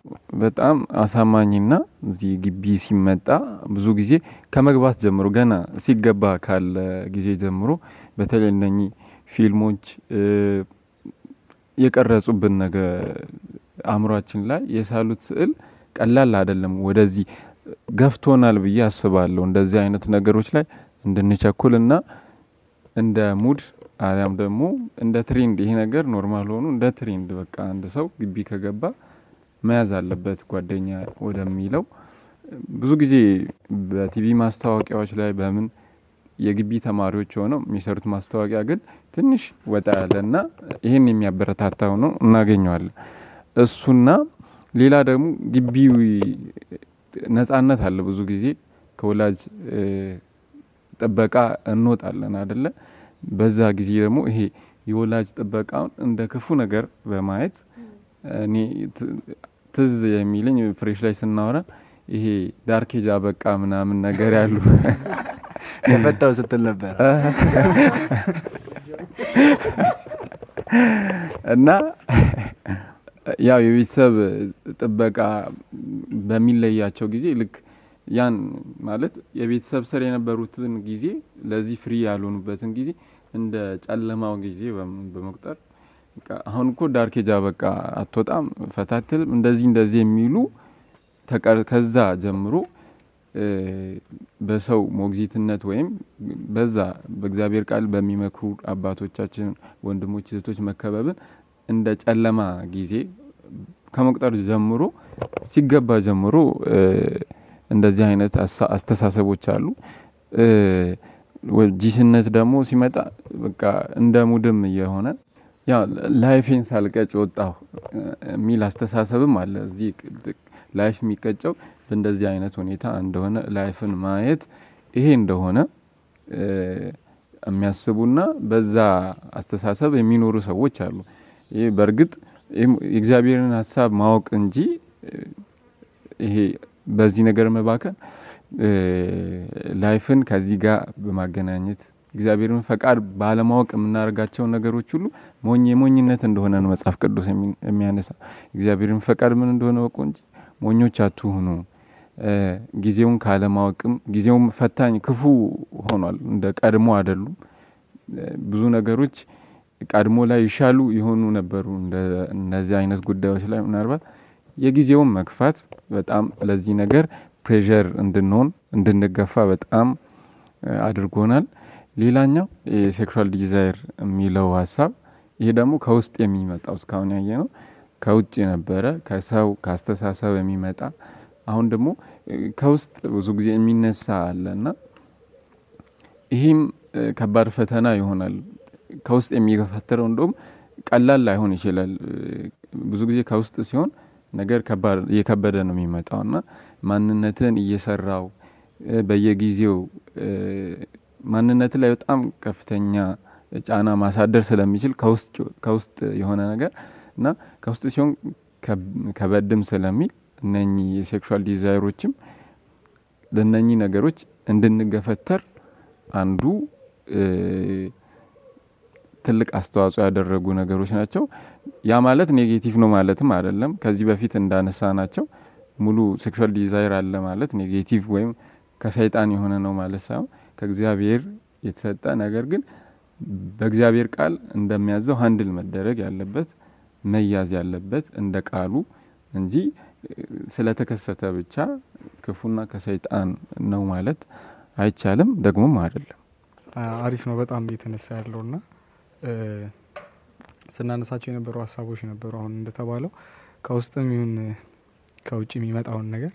S1: በጣም አሳማኝና እዚህ ግቢ ሲመጣ ብዙ ጊዜ ከመግባት ጀምሮ ገና ሲገባ ካለ ጊዜ ጀምሮ በተለይ እነኚህ ፊልሞች የቀረጹብን ነገር አእምሯችን ላይ የሳሉት ስዕል ቀላል አይደለም። ወደዚህ ገፍቶናል ብዬ አስባለሁ። እንደዚህ አይነት ነገሮች ላይ እንድንቸኩል እና እንደ mood አሊያም ደግሞ እንደ trend ይሄ ነገር normal ሆኑ እንደ trend በቃ አንድ ሰው ግቢ ከገባ መያዝ አለበት ጓደኛ ወደሚለው ብዙ ጊዜ በቲቪ ማስታወቂያዎች ላይ በምን የግቢ ተማሪዎች ሆነው የሚሰሩት ማስታወቂያ ግን ትንሽ ወጣ ያለ እና ይህን የሚያበረታታ ሆኖ እናገኘዋለን። እሱና ሌላ ደግሞ ግቢው ነጻነት አለ። ብዙ ጊዜ ከወላጅ ጥበቃ እንወጣለን አደለ? በዛ ጊዜ ደግሞ ይሄ የወላጅ ጥበቃውን እንደ ክፉ ነገር በማየት እኔ ትዝ የሚለኝ ፍሬሽ ላይ ስናወራ ይሄ ዳርኬጅ አበቃ ምናምን ነገር ያሉ
S4: ተፈታው ስትል ነበር።
S1: እና ያው የቤተሰብ ጥበቃ በሚለያቸው ጊዜ ልክ ያን ማለት የቤተሰብ ስር የነበሩትን ጊዜ ለዚህ ፍሪ ያልሆኑበትን ጊዜ እንደ ጨለማው ጊዜ በመቁጠር አሁን እኮ ዳርኬጃ በቃ አትወጣም ፈታትልም እንደዚህ እንደዚህ የሚሉ ከዛ ጀምሮ በሰው ሞግዚትነት ወይም በዛ በእግዚአብሔር ቃል በሚመክሩ አባቶቻችን ወንድሞች እህቶች መከበብን እንደ ጨለማ ጊዜ ከመቁጠር ጀምሮ ሲገባ ጀምሮ እንደዚህ አይነት አስተሳሰቦች አሉ። ጂስነት ደግሞ ሲመጣ በቃ እንደ mood ም እየሆነ ያው life ኤን ሳልቀጭ ወጣሁ የሚል አስተሳሰብም አለ። እዚህ life የሚቀጨው በእንደዚህ አይነት ሁኔታ እንደሆነ life ን ማየት ይሄ እንደሆነ የሚያስቡና በዛ አስተሳሰብ የሚኖሩ ሰዎች አሉ። ይህ በእርግጥ የእግዚአብሔርን ሀሳብ ማወቅ እንጂ ይሄ በዚህ ነገር መባከን ላይፍን ከዚህ ጋር በማገናኘት እግዚአብሔርን ፈቃድ ባለማወቅ የምናደርጋቸውን ነገሮች ሁሉ ሞኝ የሞኝነት እንደሆነ ነው መጽሐፍ ቅዱስ የሚ- የሚያነሳ። እግዚአብሔርን ፈቃድ ምን እንደሆነ ወቁ እንጂ ሞኞች አትሁኑ። ጊዜውን ካለማወቅም ጊዜውም ፈታኝ ክፉ ሆኗል። እንደ ቀድሞ አይደሉም። ብዙ ነገሮች ቀድሞ ላይ ይሻሉ የሆኑ ነበሩ። እነዚህ አይነት ጉዳዮች ላይ ምናልባት የጊዜውን መግፋት በጣም ለዚህ ነገር ፕሬዠር እንድንሆን እንድንገፋ በጣም አድርጎናል። ሌላኛው የሴክሹዋል ዲዛይር የሚለው ሀሳብ ይሄ ደግሞ ከውስጥ የሚመጣው እስካሁን ያየ ነው ከውጭ ነበረ ከሰው ከአስተሳሰብ የሚመጣ አሁን ደግሞ ከውስጥ ብዙ ጊዜ የሚነሳ አለ እና ይህም ከባድ ፈተና ይሆናል። ከውስጥ የሚገፈትረው እንደውም ቀላል ላይሆን ይችላል። ብዙ ጊዜ ከውስጥ ሲሆን ነገር እየከበደ ነው የሚመጣው እና ማንነትን እየሰራው በየጊዜው ማንነት ላይ በጣም ከፍተኛ ጫና ማሳደር ስለሚችል ከውስጥ የሆነ ነገር እና ከውስጥ ሲሆን ከበድም ስለሚል እነኚህ የሴክሹዋል ዲዛይሮችም ለእነኚህ ነገሮች እንድንገፈተር አንዱ ትልቅ አስተዋጽኦ ያደረጉ ነገሮች ናቸው። ያ ማለት negative ነው ማለትም አይደለም። ከዚህ በፊት እንዳነሳ ናቸው ሙሉ sexual desire አለ ማለት negative ወይም ከሰይጣን የሆነ ነው ማለት ሳይሆን ከእግዚአብሔር የተሰጠ ነገር ግን በእግዚአብሔር ቃል እንደሚያዘው handle መደረግ ያለበት መያዝ ያለበት እንደ ቃሉ እንጂ ስለተከሰተ ብቻ ክፉና ከሰይጣን ነው ማለት አይቻልም፣ ደግሞም አይደለም።
S3: አሪፍ ነው በጣም እየተነሳ ያለው እና እ፣ ስናነሳቸው የነበሩ ሀሳቦች ነበሩ። አሁን እንደተባለው ከውስጥም ይሁን ከውጭ የሚመጣውን ነገር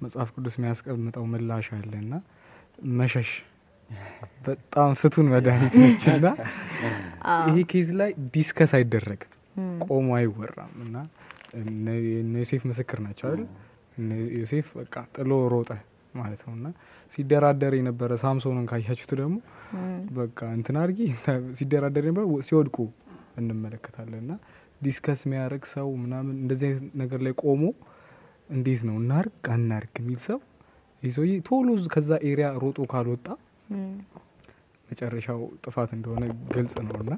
S3: መጽሐፍ ቅዱስ የሚያስቀምጠው ምላሽ አለ እና መሸሽ በጣም ፍቱን መድኃኒት ነች እና ይሄ case ላይ discuss አይደረግም፣ ቆሞ አይወራም እና እነ ዮሴፍ ምስክር ናቸው አይደል? እነ ዮሴፍ በቃ ጥሎ ሮጠ ማለት ነው እና ሲደራደር የነበረ ሳምሶንን ካያችሁት ደግሞ በቃ እንትን አድርጊ ሲደራደር የነበረ ሲወድቁ እንመለከታለን እና discuss የሚያደርግ ሰው ምናምን እንደዚህ አይነት ነገር ላይ ቆሞ እንዴት ነው እናርግ አናርግ የሚል ሰው ይህ ሰውዬ ቶሎ ከዛ area ሮጦ ካልወጣ መጨረሻው ጥፋት እንደሆነ ግልጽ ነው እና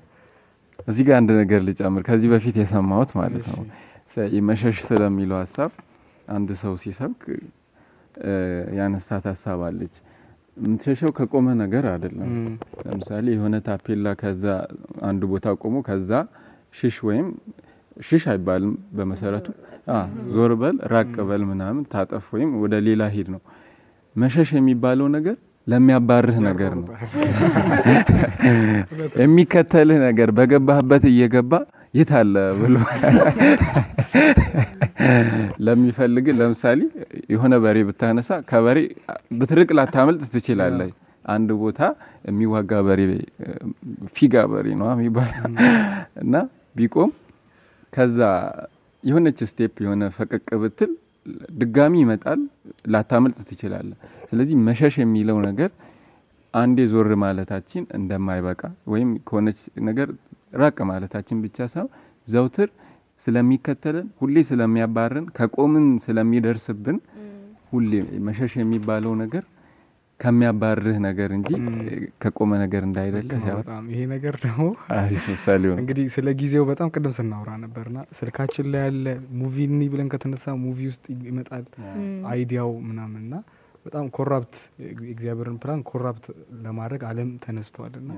S1: እዚህ ጋር አንድ ነገር ልጨምር። ከዚህ በፊት የሰማሁት ማለት ነው መሸሽ ስለሚለው ሀሳብ አንድ ሰው ሲሰብክ ያነሳት ሀሳብ አለች። የምትሸሸው ከቆመ ነገር አይደለም። ለምሳሌ የሆነ ታፔላ ከዛ አንዱ ቦታ ቆሞ ከዛ ሽሽ ወይም ሽሽ አይባልም በመሰረቱ ዞር በል ራቅ በል ምናምን ታጠፍ ወይም ወደ ሌላ ሂድ ነው። መሸሽ የሚባለው ነገር ለሚያባርህ ነገር ነው። የሚከተልህ ነገር በገባህበት እየገባ የት አለ ብሎ ለሚፈልግ ለምሳሌ የሆነ በሬ ብታነሳ ከበሬ ብትርቅ ላታመልጥ ትችላለህ። አንድ ቦታ የሚዋጋ በሬ ፊጋ በሬ ነው የሚባል እና ቢቆም ከዛ የሆነች step የሆነ ፈቀቅ ብትል ድጋሚ ይመጣል፣ ላታመልጥ ትችላለህ። ስለዚህ መሸሽ የሚለው ነገር አንዴ ዞር ማለታችን እንደማይበቃ ወይም ከሆነች ነገር ራቅ ማለታችን ብቻ ሳይሆን ዘውትር ስለሚከተልን ሁሌ ስለሚያባርን ከቆምን ስለሚደርስብን ሁሌ መሸሽ የሚባለው ነገር ከሚያባርህ ነገር እንጂ ከቆመ ነገር እንዳይደለ
S3: በጣም ይሄ ነገር ደግሞ
S1: ምሳሌ
S3: እንግዲህ ስለ ጊዜው በጣም ቅድም ስናወራ ነበርና ስልካችን ላይ ያለ movie እንይ ብለን ከተነሳ movie ውስጥ ይመጣል idea ው ምናምንና በጣም corrupt የእግዚአብሔርን plan corrupt ለማድረግ ዓለም ተነስቷል እና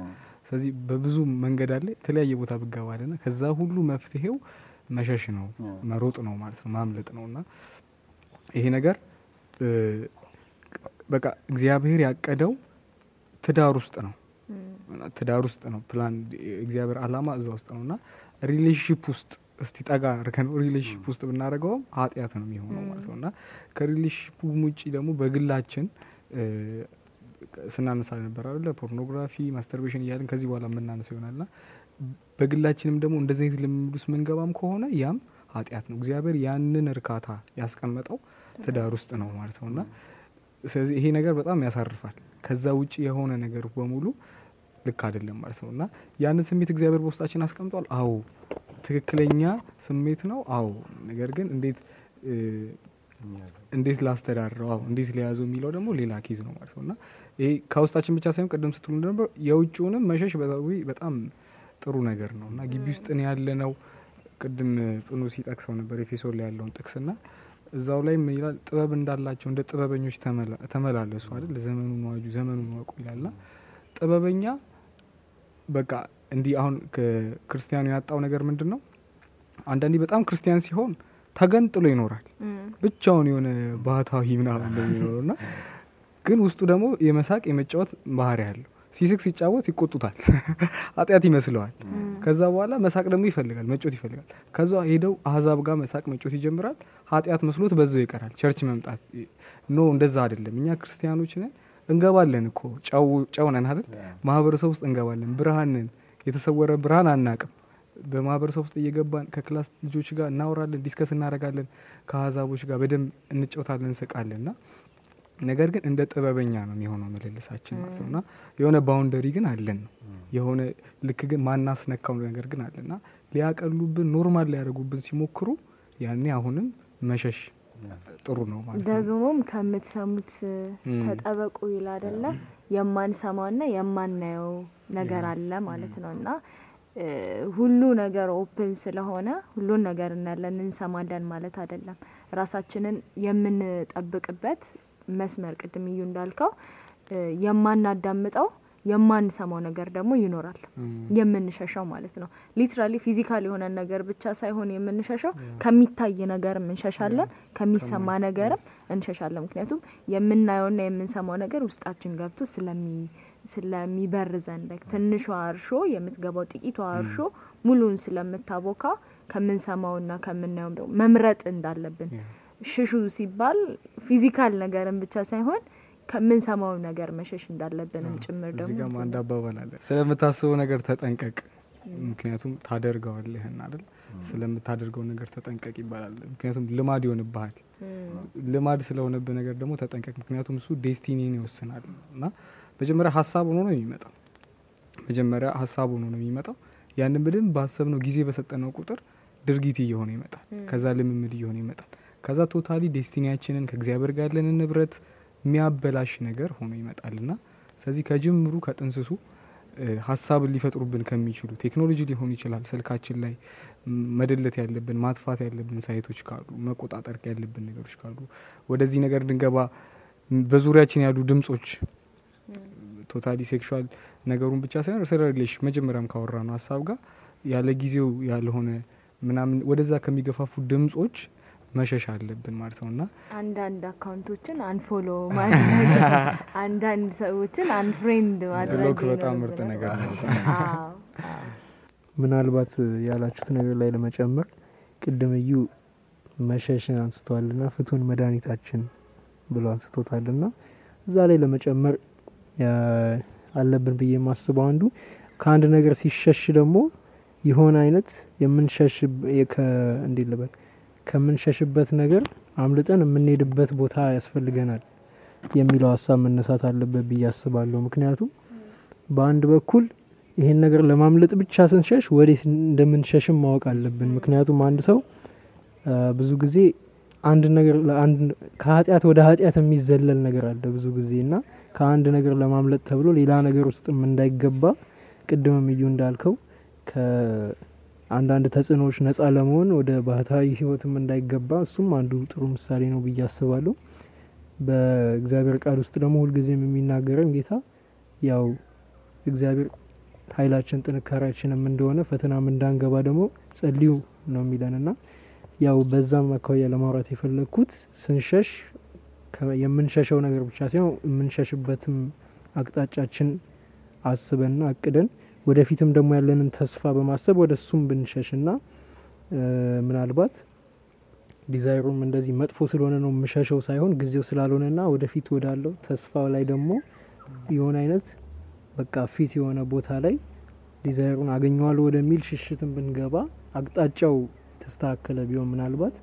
S3: ስለዚህ በብዙ መንገድ አለ የተለያየ ቦታ ብገባል ና ከዛ ሁሉ መፍትሄው መሸሽ ነው መሮጥ ነው ማለት ነው ማምለጥ ነው። እና ይሄ ነገር በቃ እግዚአብሔር ያቀደው ትዳር ውስጥ ነው። ትዳር ውስጥ ነው ፕላን እግዚአብሔር አላማ እዛ ውስጥ ነው። እና relationship ውስጥ እስቲ ጠጋ አድርገን relationship ውስጥ ብናደርገውም ኃጢአት ነው የሚሆነው ማለት ነው። እና ከ relationship ውጭ ደግሞ በግላችን ስናነሳ ነበር አለ pornography masturbation እያለን ከዚህ በኋላ የምናነሳው ይሆናል። ና በግላችንም ደግሞ እንደዚህ አይነት ልምምድ ውስጥ ምንገባም ከሆነ ያም ኃጢአት ነው። እግዚአብሔር ያንን እርካታ ያስቀመጠው ትዳር ውስጥ ነው ማለት ነው። እና ስለዚህ ይሄ ነገር በጣም ያሳርፋል። ከዛ ውጭ የሆነ ነገር በሙሉ ልክ አይደለም ማለት ነው። እና ያንን ስሜት እግዚአብሔር በውስጣችን አስቀምጧል። አዎ ትክክለኛ ስሜት ነው። አዎ ነገር ግን እንዴት እንዴት ላስተዳድረው? አዎ እንዴት ሊያዘው የሚለው ደግሞ ሌላ case ነው ማለት ነው። እና ይሄ ከውስጣችን ብቻ ሳይሆን ቅድም ስትሉ ነበር የውጭውንም መሸሽ በጣም ጥሩ ነገር ነው። እና ግቢ ውስጥ ነው ያለ ነው ቅድም ጥኑ ሲጠቅሰው ነበር ኤፌሶን ላይ ያለውን ጥቅስና እዛው ላይ ምን ይላል? ጥበብ እንዳላቸው እንደ ጥበበኞች ተመላ- ተመላለሱ አይደል? ዘመኑን ዋጁ ዘመኑን ወቁ ይላልና ጥበበኛ በቃ እንዲህ አሁን ከክርስቲያኑ ያጣው ነገር ምንድን ነው አንዳንዴ በጣም ክርስቲያን ሲሆን ተገንጥሎ ይኖራል። ብቻውን የሆነ ባህታዊ ምናምን እንደሚኖረው እና ግን ውስጡ ደግሞ የመሳቅ የመጫወት ባህሪ ያለው ሲስቅ ሲጫወት ይቆጡታል ኃጢአት ይመስለዋል። ከዛ በኋላ መሳቅ ደግሞ ይፈልጋል መጮት ይፈልጋል። ከዛ ሄደው አህዛብ ጋር መሳቅ መጫወት ይጀምራል ኃጢአት መስሎት በዛው ይቀራል። church መምጣት no እንደዛ አይደለም። እኛ ክርስቲያኖች ነን እንገባለን እኮ። ጨው- ነን አይደል? ማህበረሰብ ውስጥ እንገባለን። ብርሃን ነን። የተሰወረ ብርሃን አናቅም። በማህበረሰብ ውስጥ እየገባን ከ class ልጆች ጋር እናወራለን discuss እናደርጋለን። ከአህዛቦች ጋር በደንብ እንጫወታለን እንስቃለን። እና ነገር ግን እንደ ጥበበኛ ነው የሚሆነው ምልልሳችን ማለት ነው። እና የሆነ boundary ግን አለን። ነው የሆነ ልክ ግን ማናስነካው ነገር ግን አለና ሊያቀሉብን normal ሊያደርጉብን ሲሞክሩ ያኔ አሁንም መሸሽ ጥሩ ነው ማለት ነው።
S2: ደግሞም ከምትሰሙት ተጠበቁ ይል አደለ የማንሰማውና የማናየው ነገር አለ ማለት ነው። እና ሁሉ ነገር open ስለሆነ ሁሉን ነገር እናያለን እንሰማለን ማለት አይደለም። ራሳችንን የምንጠብቅበት መስመር ቅድም እዩ እንዳልከው የማናዳምጠው የማንሰማው ነገር ደግሞ ይኖራል። የምንሸሸው ማለት ነው። literally physical የሆነ ነገር ብቻ ሳይሆን የምንሸሸው ከሚታይ ነገርም እንሸሻለን፣ ከሚሰማ ነገርም እንሸሻለን። ምክንያቱም የምናየውና የምንሰማው ነገር ውስጣችን ገብቶ ስለሚ ስለሚበርዘን ትንሿ እርሾ የምትገባው ጥቂቷ እርሾ ሙሉን ስለምታቦካ ከምንሰማውና ከምናየውም ደግሞ መምረጥ እንዳለብን ሽሹ ሲባል physical ነገርን ብቻ ሳይሆን ከምንሰማው ነገር መሸሽ እንዳለብንም ጭምር
S3: እዚህ
S2: ደግሞ
S3: ጋር አንድ አባባል አለ። ስለምታስበው ነገር ተጠንቀቅ። ምክንያቱም ታደርገዋለህን አይደል? ስለምታደርገው ነገር ተጠንቀቅ ይባላል። ምክንያቱም ልማድ ይሆንብሃል። ልማድ ስለሆነብህ ነገር ደግሞ ተጠንቀቅ። ምክንያቱም እሱ destiny ን ይወስናል። እና መጀመሪያ ሀሳብ ሆኖ ነው የሚመጣው። መጀመሪያ ሀሳብ ሆኖ ነው የሚመጣው። ያንን በደንብ ባሰብነው ጊዜ በሰጠነው ቁጥር ድርጊት እየሆነ ይመጣል። ከዛ ልምምድ እየሆነ ይመጣል ከዛ totally destiny ያችንን ከእግዚአብሔር ጋር ያለንን ህብረት የሚያበላሽ ነገር ሆኖ ይመጣል እና ስለዚህ ከጅምሩ ከጥንስሱ እ፣ ሀሳብን ሊፈጥሩብን ከሚችሉ ቴክኖሎጂ ሊሆን ይችላል ስልካችን ላይ መደለት ያለብን ማጥፋት ያለብን site ኦች ካሉ መቆጣጠር ያለብን ነገሮች ካሉ ወደዚህ ነገር ድንገባ በዙሪያችን ያሉ ድምጾች totally sexual ነገሩን ብቻ ሳይሆን ስለ relation መጀመሪያም ካወራ ነው ሀሳብ ጋር ያለ ጊዜው ያልሆነ ምናምን ወደዛ ከሚገፋፉ ድምጾች መሸሽ አለብን ማለት ነው እና
S2: አንዳንድ account ኦችን unfollow ማድረግ አንዳንድ ሰዎችን unfriend ማድረግ
S3: በጣም ምርጥ ነገር ነው።
S2: አዎ፣ አዎ።
S5: ምናልባት ያላችሁት ነገር ላይ ለመጨመር ቅድም እዩ መሸሽን አንስተዋልና ፍቱን መድኃኒታችን ብሎ አንስቶታልና እዛ ላይ ለመጨመር ያ- አለብን ብዬ የማስበው አንዱ ከአንድ ነገር ሲሸሽ ደግሞ የሆነ አይነት የምንሸሽ እንዴት ልበል ከምንሸሽበት ነገር አምልጠን የምንሄድበት ቦታ ያስፈልገናል የሚለው ሀሳብ መነሳት አለበት ብዬ አስባለሁ። ምክንያቱም በአንድ በኩል ይሄን ነገር ለማምለጥ ብቻ ስንሸሽ ወዴት እንደምንሸሽም ማወቅ አለብን። ምክንያቱም አንድ ሰው ብዙ ጊዜ አንድ ነገር ከኃጢአት ወደ ኃጢአት የሚዘለል ነገር አለ ብዙ ጊዜ እና ከአንድ ነገር ለማምለጥ ተብሎ ሌላ ነገር ውስጥም እንዳይገባ ቅድምም እዩ እንዳልከው ከአንዳንድ ተጽዕኖዎች ነጻ ለመሆን ወደ ባህታዊ ሕይወትም እንዳይገባ እሱም አንዱ ጥሩ ምሳሌ ነው ብዬ አስባለሁ። በእግዚአብሔር ቃል ውስጥ ደግሞ ሁልጊዜም የሚናገረን ጌታ ያው እግዚአብሔር ኃይላችን ጥንካሬያችንም እንደሆነ ፈተናም እንዳንገባ ደግሞ ጸልዩ ነው የሚለን እና ያው በዛም አካባቢ ለማውራት የፈለግኩት ስንሸሽ የምንሸሸው ነገር ብቻ ሳይሆን የምንሸሽበትም አቅጣጫችን አስበንና አቅደን ወደፊትም ደግሞ ያለንን ተስፋ በማሰብ ወደ እሱም ብንሸሽና ምናልባት ዲዛይሩም እንደዚህ መጥፎ ስለሆነ ነው የምሸሸው ሳይሆን ጊዜው ስላልሆነና ወደፊት ወዳለው ተስፋ ላይ ደግሞ የሆነ አይነት በቃ ፊት የሆነ ቦታ ላይ desire ኡን አገኘዋለሁ ወደሚል ሽሽትን ብንገባ አቅጣጫው የተስተካከለ ቢሆን ምናልባት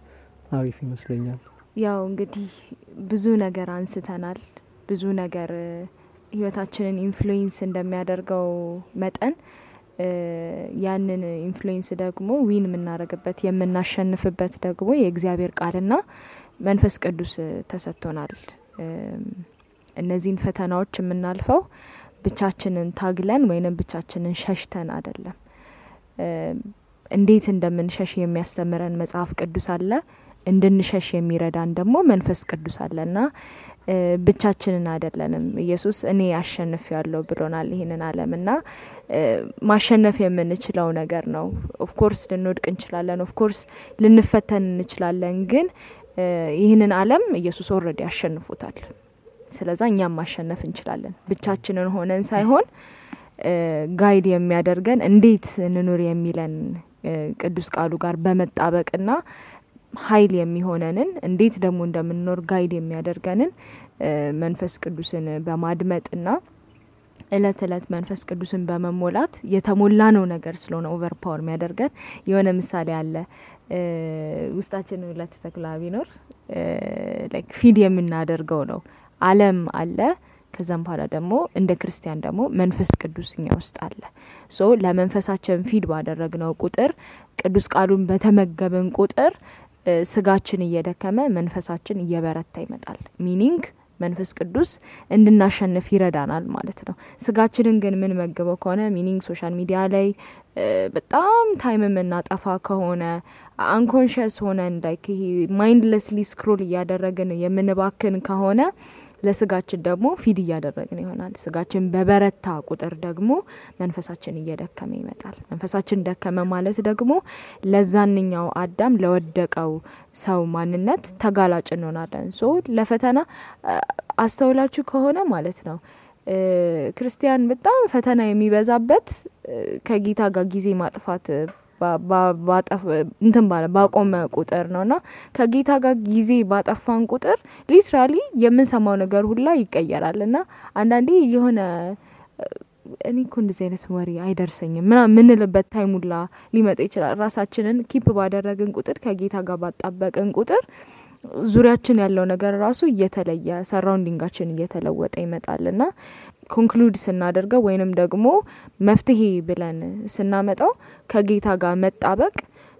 S5: አሪፍ ይመስለኛል።
S2: ያው እንግዲህ ብዙ ነገር አንስተናል። ብዙ ነገር ህይወታችንን influence እንደሚያደርገው መጠን ያንን influence ደግሞ win የምናደርግበት የምናሸንፍበት ደግሞ የእግዚአብሔር ቃልና መንፈስ ቅዱስ ተሰጥቶናል። እነዚህን ፈተናዎች የምናልፈው ብቻችንን ታግለን ወይንም ብቻችንን ሸሽተን አይደለም። እንዴት እንደምንሸሽ የሚያስተምረን መጽሐፍ ቅዱስ አለ። እንድንሸሽ የሚረዳን ደግሞ መንፈስ ቅዱስ አለና ብቻችንን አይደለንም። ኢየሱስ እኔ አሸንፌያለው ብሎናል ይህንን ዓለም እና እ፣ ማሸነፍ የምንችለው ነገር ነው። of course ልንወድቅ እንችላለን። of course ልንፈተን እንችላለን። ግን ይህንን ዓለም ኢየሱስ already አሸንፎታል። ስለዛ እኛም ማሸነፍ እንችላለን። ብቻችንን ሆነን ሳይሆን guide የሚያደርገን እንዴት እንኑር የሚለን ቅዱስ ቃሉ ጋር በመጣበቅና ኃይል የሚሆነንን እንዴት ደግሞ እንደምንኖር guide የሚያደርገንን መንፈስ ቅዱስን በማድመጥና እለት እለት መንፈስ ቅዱስን በመሞላት የተሞላ ነው ነገር ስለሆነ overpower የሚያደርገን የሆነ ምሳሌ አለ። ውስጣችን ሁለት ተኩላ ቢኖር like feed የምናደርገው ነው። ዓለም አለ። ከዛም በኋላ ደግሞ እንደ ክርስቲያን ደግሞ መንፈስ ቅዱስ እኛ ውስጥ አለ። so ለመንፈሳችን feed ባደረግነው ቁጥር ቅዱስ ቃሉን በተመገብን ቁጥር ስጋችን እየደከመ መንፈሳችን እየበረታ ይመጣል። meaning መንፈስ ቅዱስ እንድናሸንፍ ይረዳናል ማለት ነው። ስጋችንን ግን የምንመግበው ከሆነ meaning social media ላይ በጣም time የምናጠፋ ከሆነ unconscious ሆነን like mindlessly scroll እያደረግን የምንባክን ከሆነ ለስጋችን ደግሞ feed እያደረግን ይሆናል። ስጋችን በበረታ ቁጥር ደግሞ መንፈሳችን እየደከመ ይመጣል። መንፈሳችን ደከመ ማለት ደግሞ ለዛኛው አዳም ለወደቀው ሰው ማንነት ተጋላጭ እንሆናለን። so ለፈተና አስተውላችሁ ከሆነ ማለት ነው ክርስቲያን በጣም ፈተና የሚበዛበት ከጌታ ጋር ጊዜ ማጥፋት እንትን ባለ ባቆመ ቁጥር ነው። እና ከጌታ ጋር ጊዜ ባጠፋን ቁጥር literally የምንሰማው ነገር ሁላ ይቀየራል። እና አንዳንዴ የሆነ እኔ እኮ እንደዚህ አይነት ወሬ አይደርሰኝም ምና የምንልበት time ሁላ ሊመጣ ይችላል። ራሳችንን keep ባደረግን ቁጥር ከጌታ ጋር በተጣበቅን ቁጥር ዙሪያችን ያለው ነገር ራሱ እየተለየ surrounding ኣችን እየተለወጠ ይመጣል። እና ኮንክሉድ ስናደርገው ወይንም ደግሞ መፍትሄ ብለን ስናመጣው ከጌታ ጋር መጣበቅ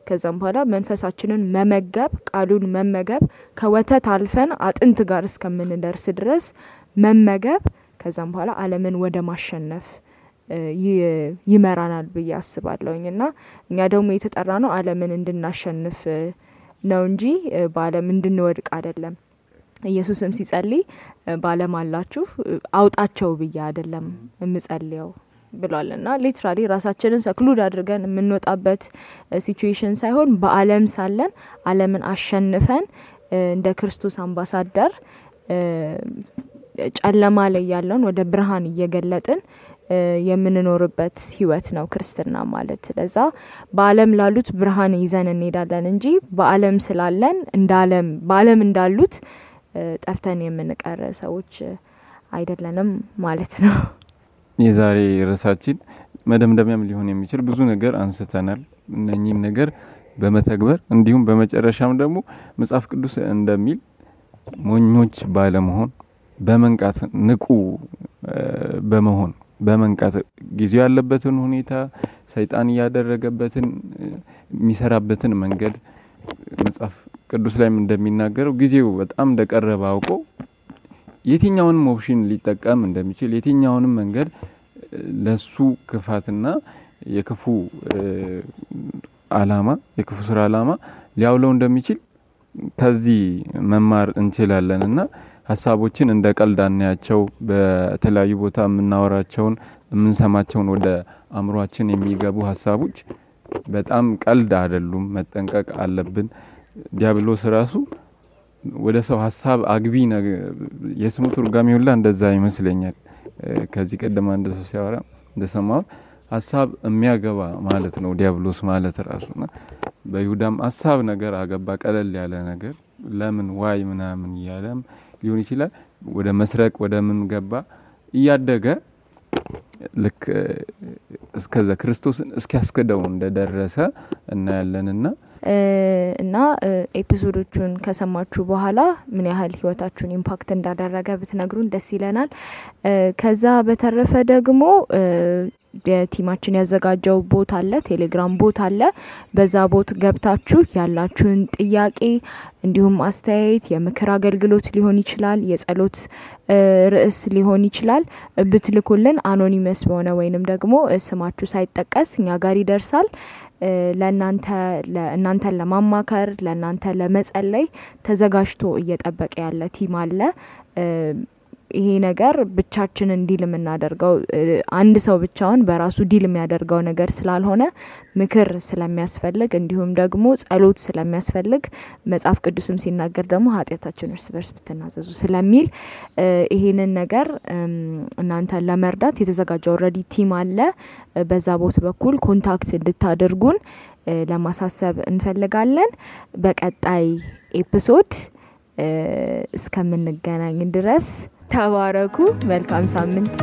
S2: ከዛም በኋላ መንፈሳችንን መመገብ ቃሉን መመገብ ከወተት አልፈን አጥንት ጋር እስከምንደርስ ድረስ መመገብ ከዛም በኋላ ዓለምን ወደ ማሸነፍ ይመራናል ብዬ አስባለሁኝ እና እኛ ደግሞ የተጠራ ነው ዓለምን እንድናሸንፍ ነው እንጂ በዓለም እንድንወድቅ አይደለም። ኢየሱስም ሲጸልይ በዓለም ካሉ አውጣቸው ብዬ አይደለም የምጸልየው ብሏል እና literally ራሳችንን seclude አድርገን የምንወጣበት situation ሳይሆን በዓለም ሳለን ዓለምን አሸንፈን እንደ ክርስቶስ አምባሳደር ጨለማ ላይ ያለውን ወደ ብርሃን እየገለጥን የምንኖርበት ህይወት ነው ክርስትና ማለት። ለዛ በዓለም ላሉት ብርሃን ይዘን እንሄዳለን እንጂ በዓለም ስላለን እንደ ዓለም በዓለም እንዳሉት ጠፍተን የምንቀር ሰዎች አይደለንም ማለት ነው።
S1: የዛሬ ርዕሳችን መደምደሚያም ሊሆን የሚችል ብዙ ነገር አንስተናል። እነኚህን ነገር በመተግበር እንዲሁም በመጨረሻም ደግሞ መጽሐፍ ቅዱስ እንደሚል ሞኞች ባለመሆን በመንቃት ንቁ በመሆን በመንቃት ጊዜው ያለበትን ሁኔታ ሰይጣን እያደረገበትን የሚሰራበትን መንገድ መጽሐፍ ቅዱስ ላይም እንደሚናገረው ጊዜው በጣም እንደቀረበ አውቆ የትኛውንም option ሊጠቀም እንደሚችል የትኛውንም መንገድ ለሱ ክፋትና የክፉ አላማ የክፉ ስራ አላማ ሊያውለው እንደሚችል ከዚህ መማር እንችላለን እና ሀሳቦችን እንደ ቀልድ አናያቸው። በተለያዩ ቦታ የምናወራቸውን የምንሰማቸውን ወደ አእምሯችን የሚገቡ ሀሳቦች በጣም ቀልድ አይደሉም። መጠንቀቅ አለብን። ዲያብሎስ ራሱ ወደ ሰው ሀሳብ አግቢ የስሙ ትርጓሜ ሁላ እንደዛ ይመስለኛል። ከዚህ ቀደም አንድ ሰው ሲያወራ እንደሰማሁት ሀሳብ የሚያገባ ማለት ነው ዲያብሎስ ማለት ራሱና በይሁዳም ሀሳብ ነገር አገባ፣ ቀለል ያለ ነገር ለምን why ምናምን እያለም ሊሆን ይችላል። ወደ መስረቅ ወደ ምን ገባ እያደገ ልክ እስከዛ ክርስቶስን እስኪያስክደው እንደደረሰ እናያለንና
S2: እና episode ኦቹን ከሰማችሁ በኋላ ምን ያህል ህይወታችሁን impact እንዳደረገ ብትነግሩን ደስ ይለናል። ከዛ በተረፈ ደግሞ የ team አችን ያዘጋጀው bot አለ፣ ቴሌግራም bot አለ። በዛ bot ገብታችሁ ያላችሁን ጥያቄ እንዲሁም አስተያየት፣ የምክር አገልግሎት ሊሆን ይችላል፣ የጸሎት ርዕስ ሊሆን ይችላል ብትልኩልን anonymous በሆነ ወይንም ደግሞ ስማችሁ ሳይጠቀስ እኛ ጋር ይደርሳል። ለእናንተ እናንተን ለማማከር ለእናንተ ለመጸለይ ተዘጋጅቶ እየጠበቀ ያለ team አለ። ይሄ ነገር ብቻችንን deal የምናደርገው አንድ ሰው ብቻውን በራሱ deal የሚያደርገው ነገር ስላልሆነ ምክር ስለሚያስፈልግ እንዲሁም ደግሞ ጸሎት ስለሚያስፈልግ መጽሐፍ ቅዱስም ሲናገር ደግሞ ኃጢአታችሁን እርስ በርስ ብትናዘዙ ስለሚል ይሄንን ነገር እናንተን ለመርዳት የተዘጋጀ already team አለ። በዛ bot በኩል contact እንድታደርጉን ለማሳሰብ እንፈልጋለን። በቀጣይ episode እስከምንገናኝ ድረስ ተባረኩ። መልካም ሳምንት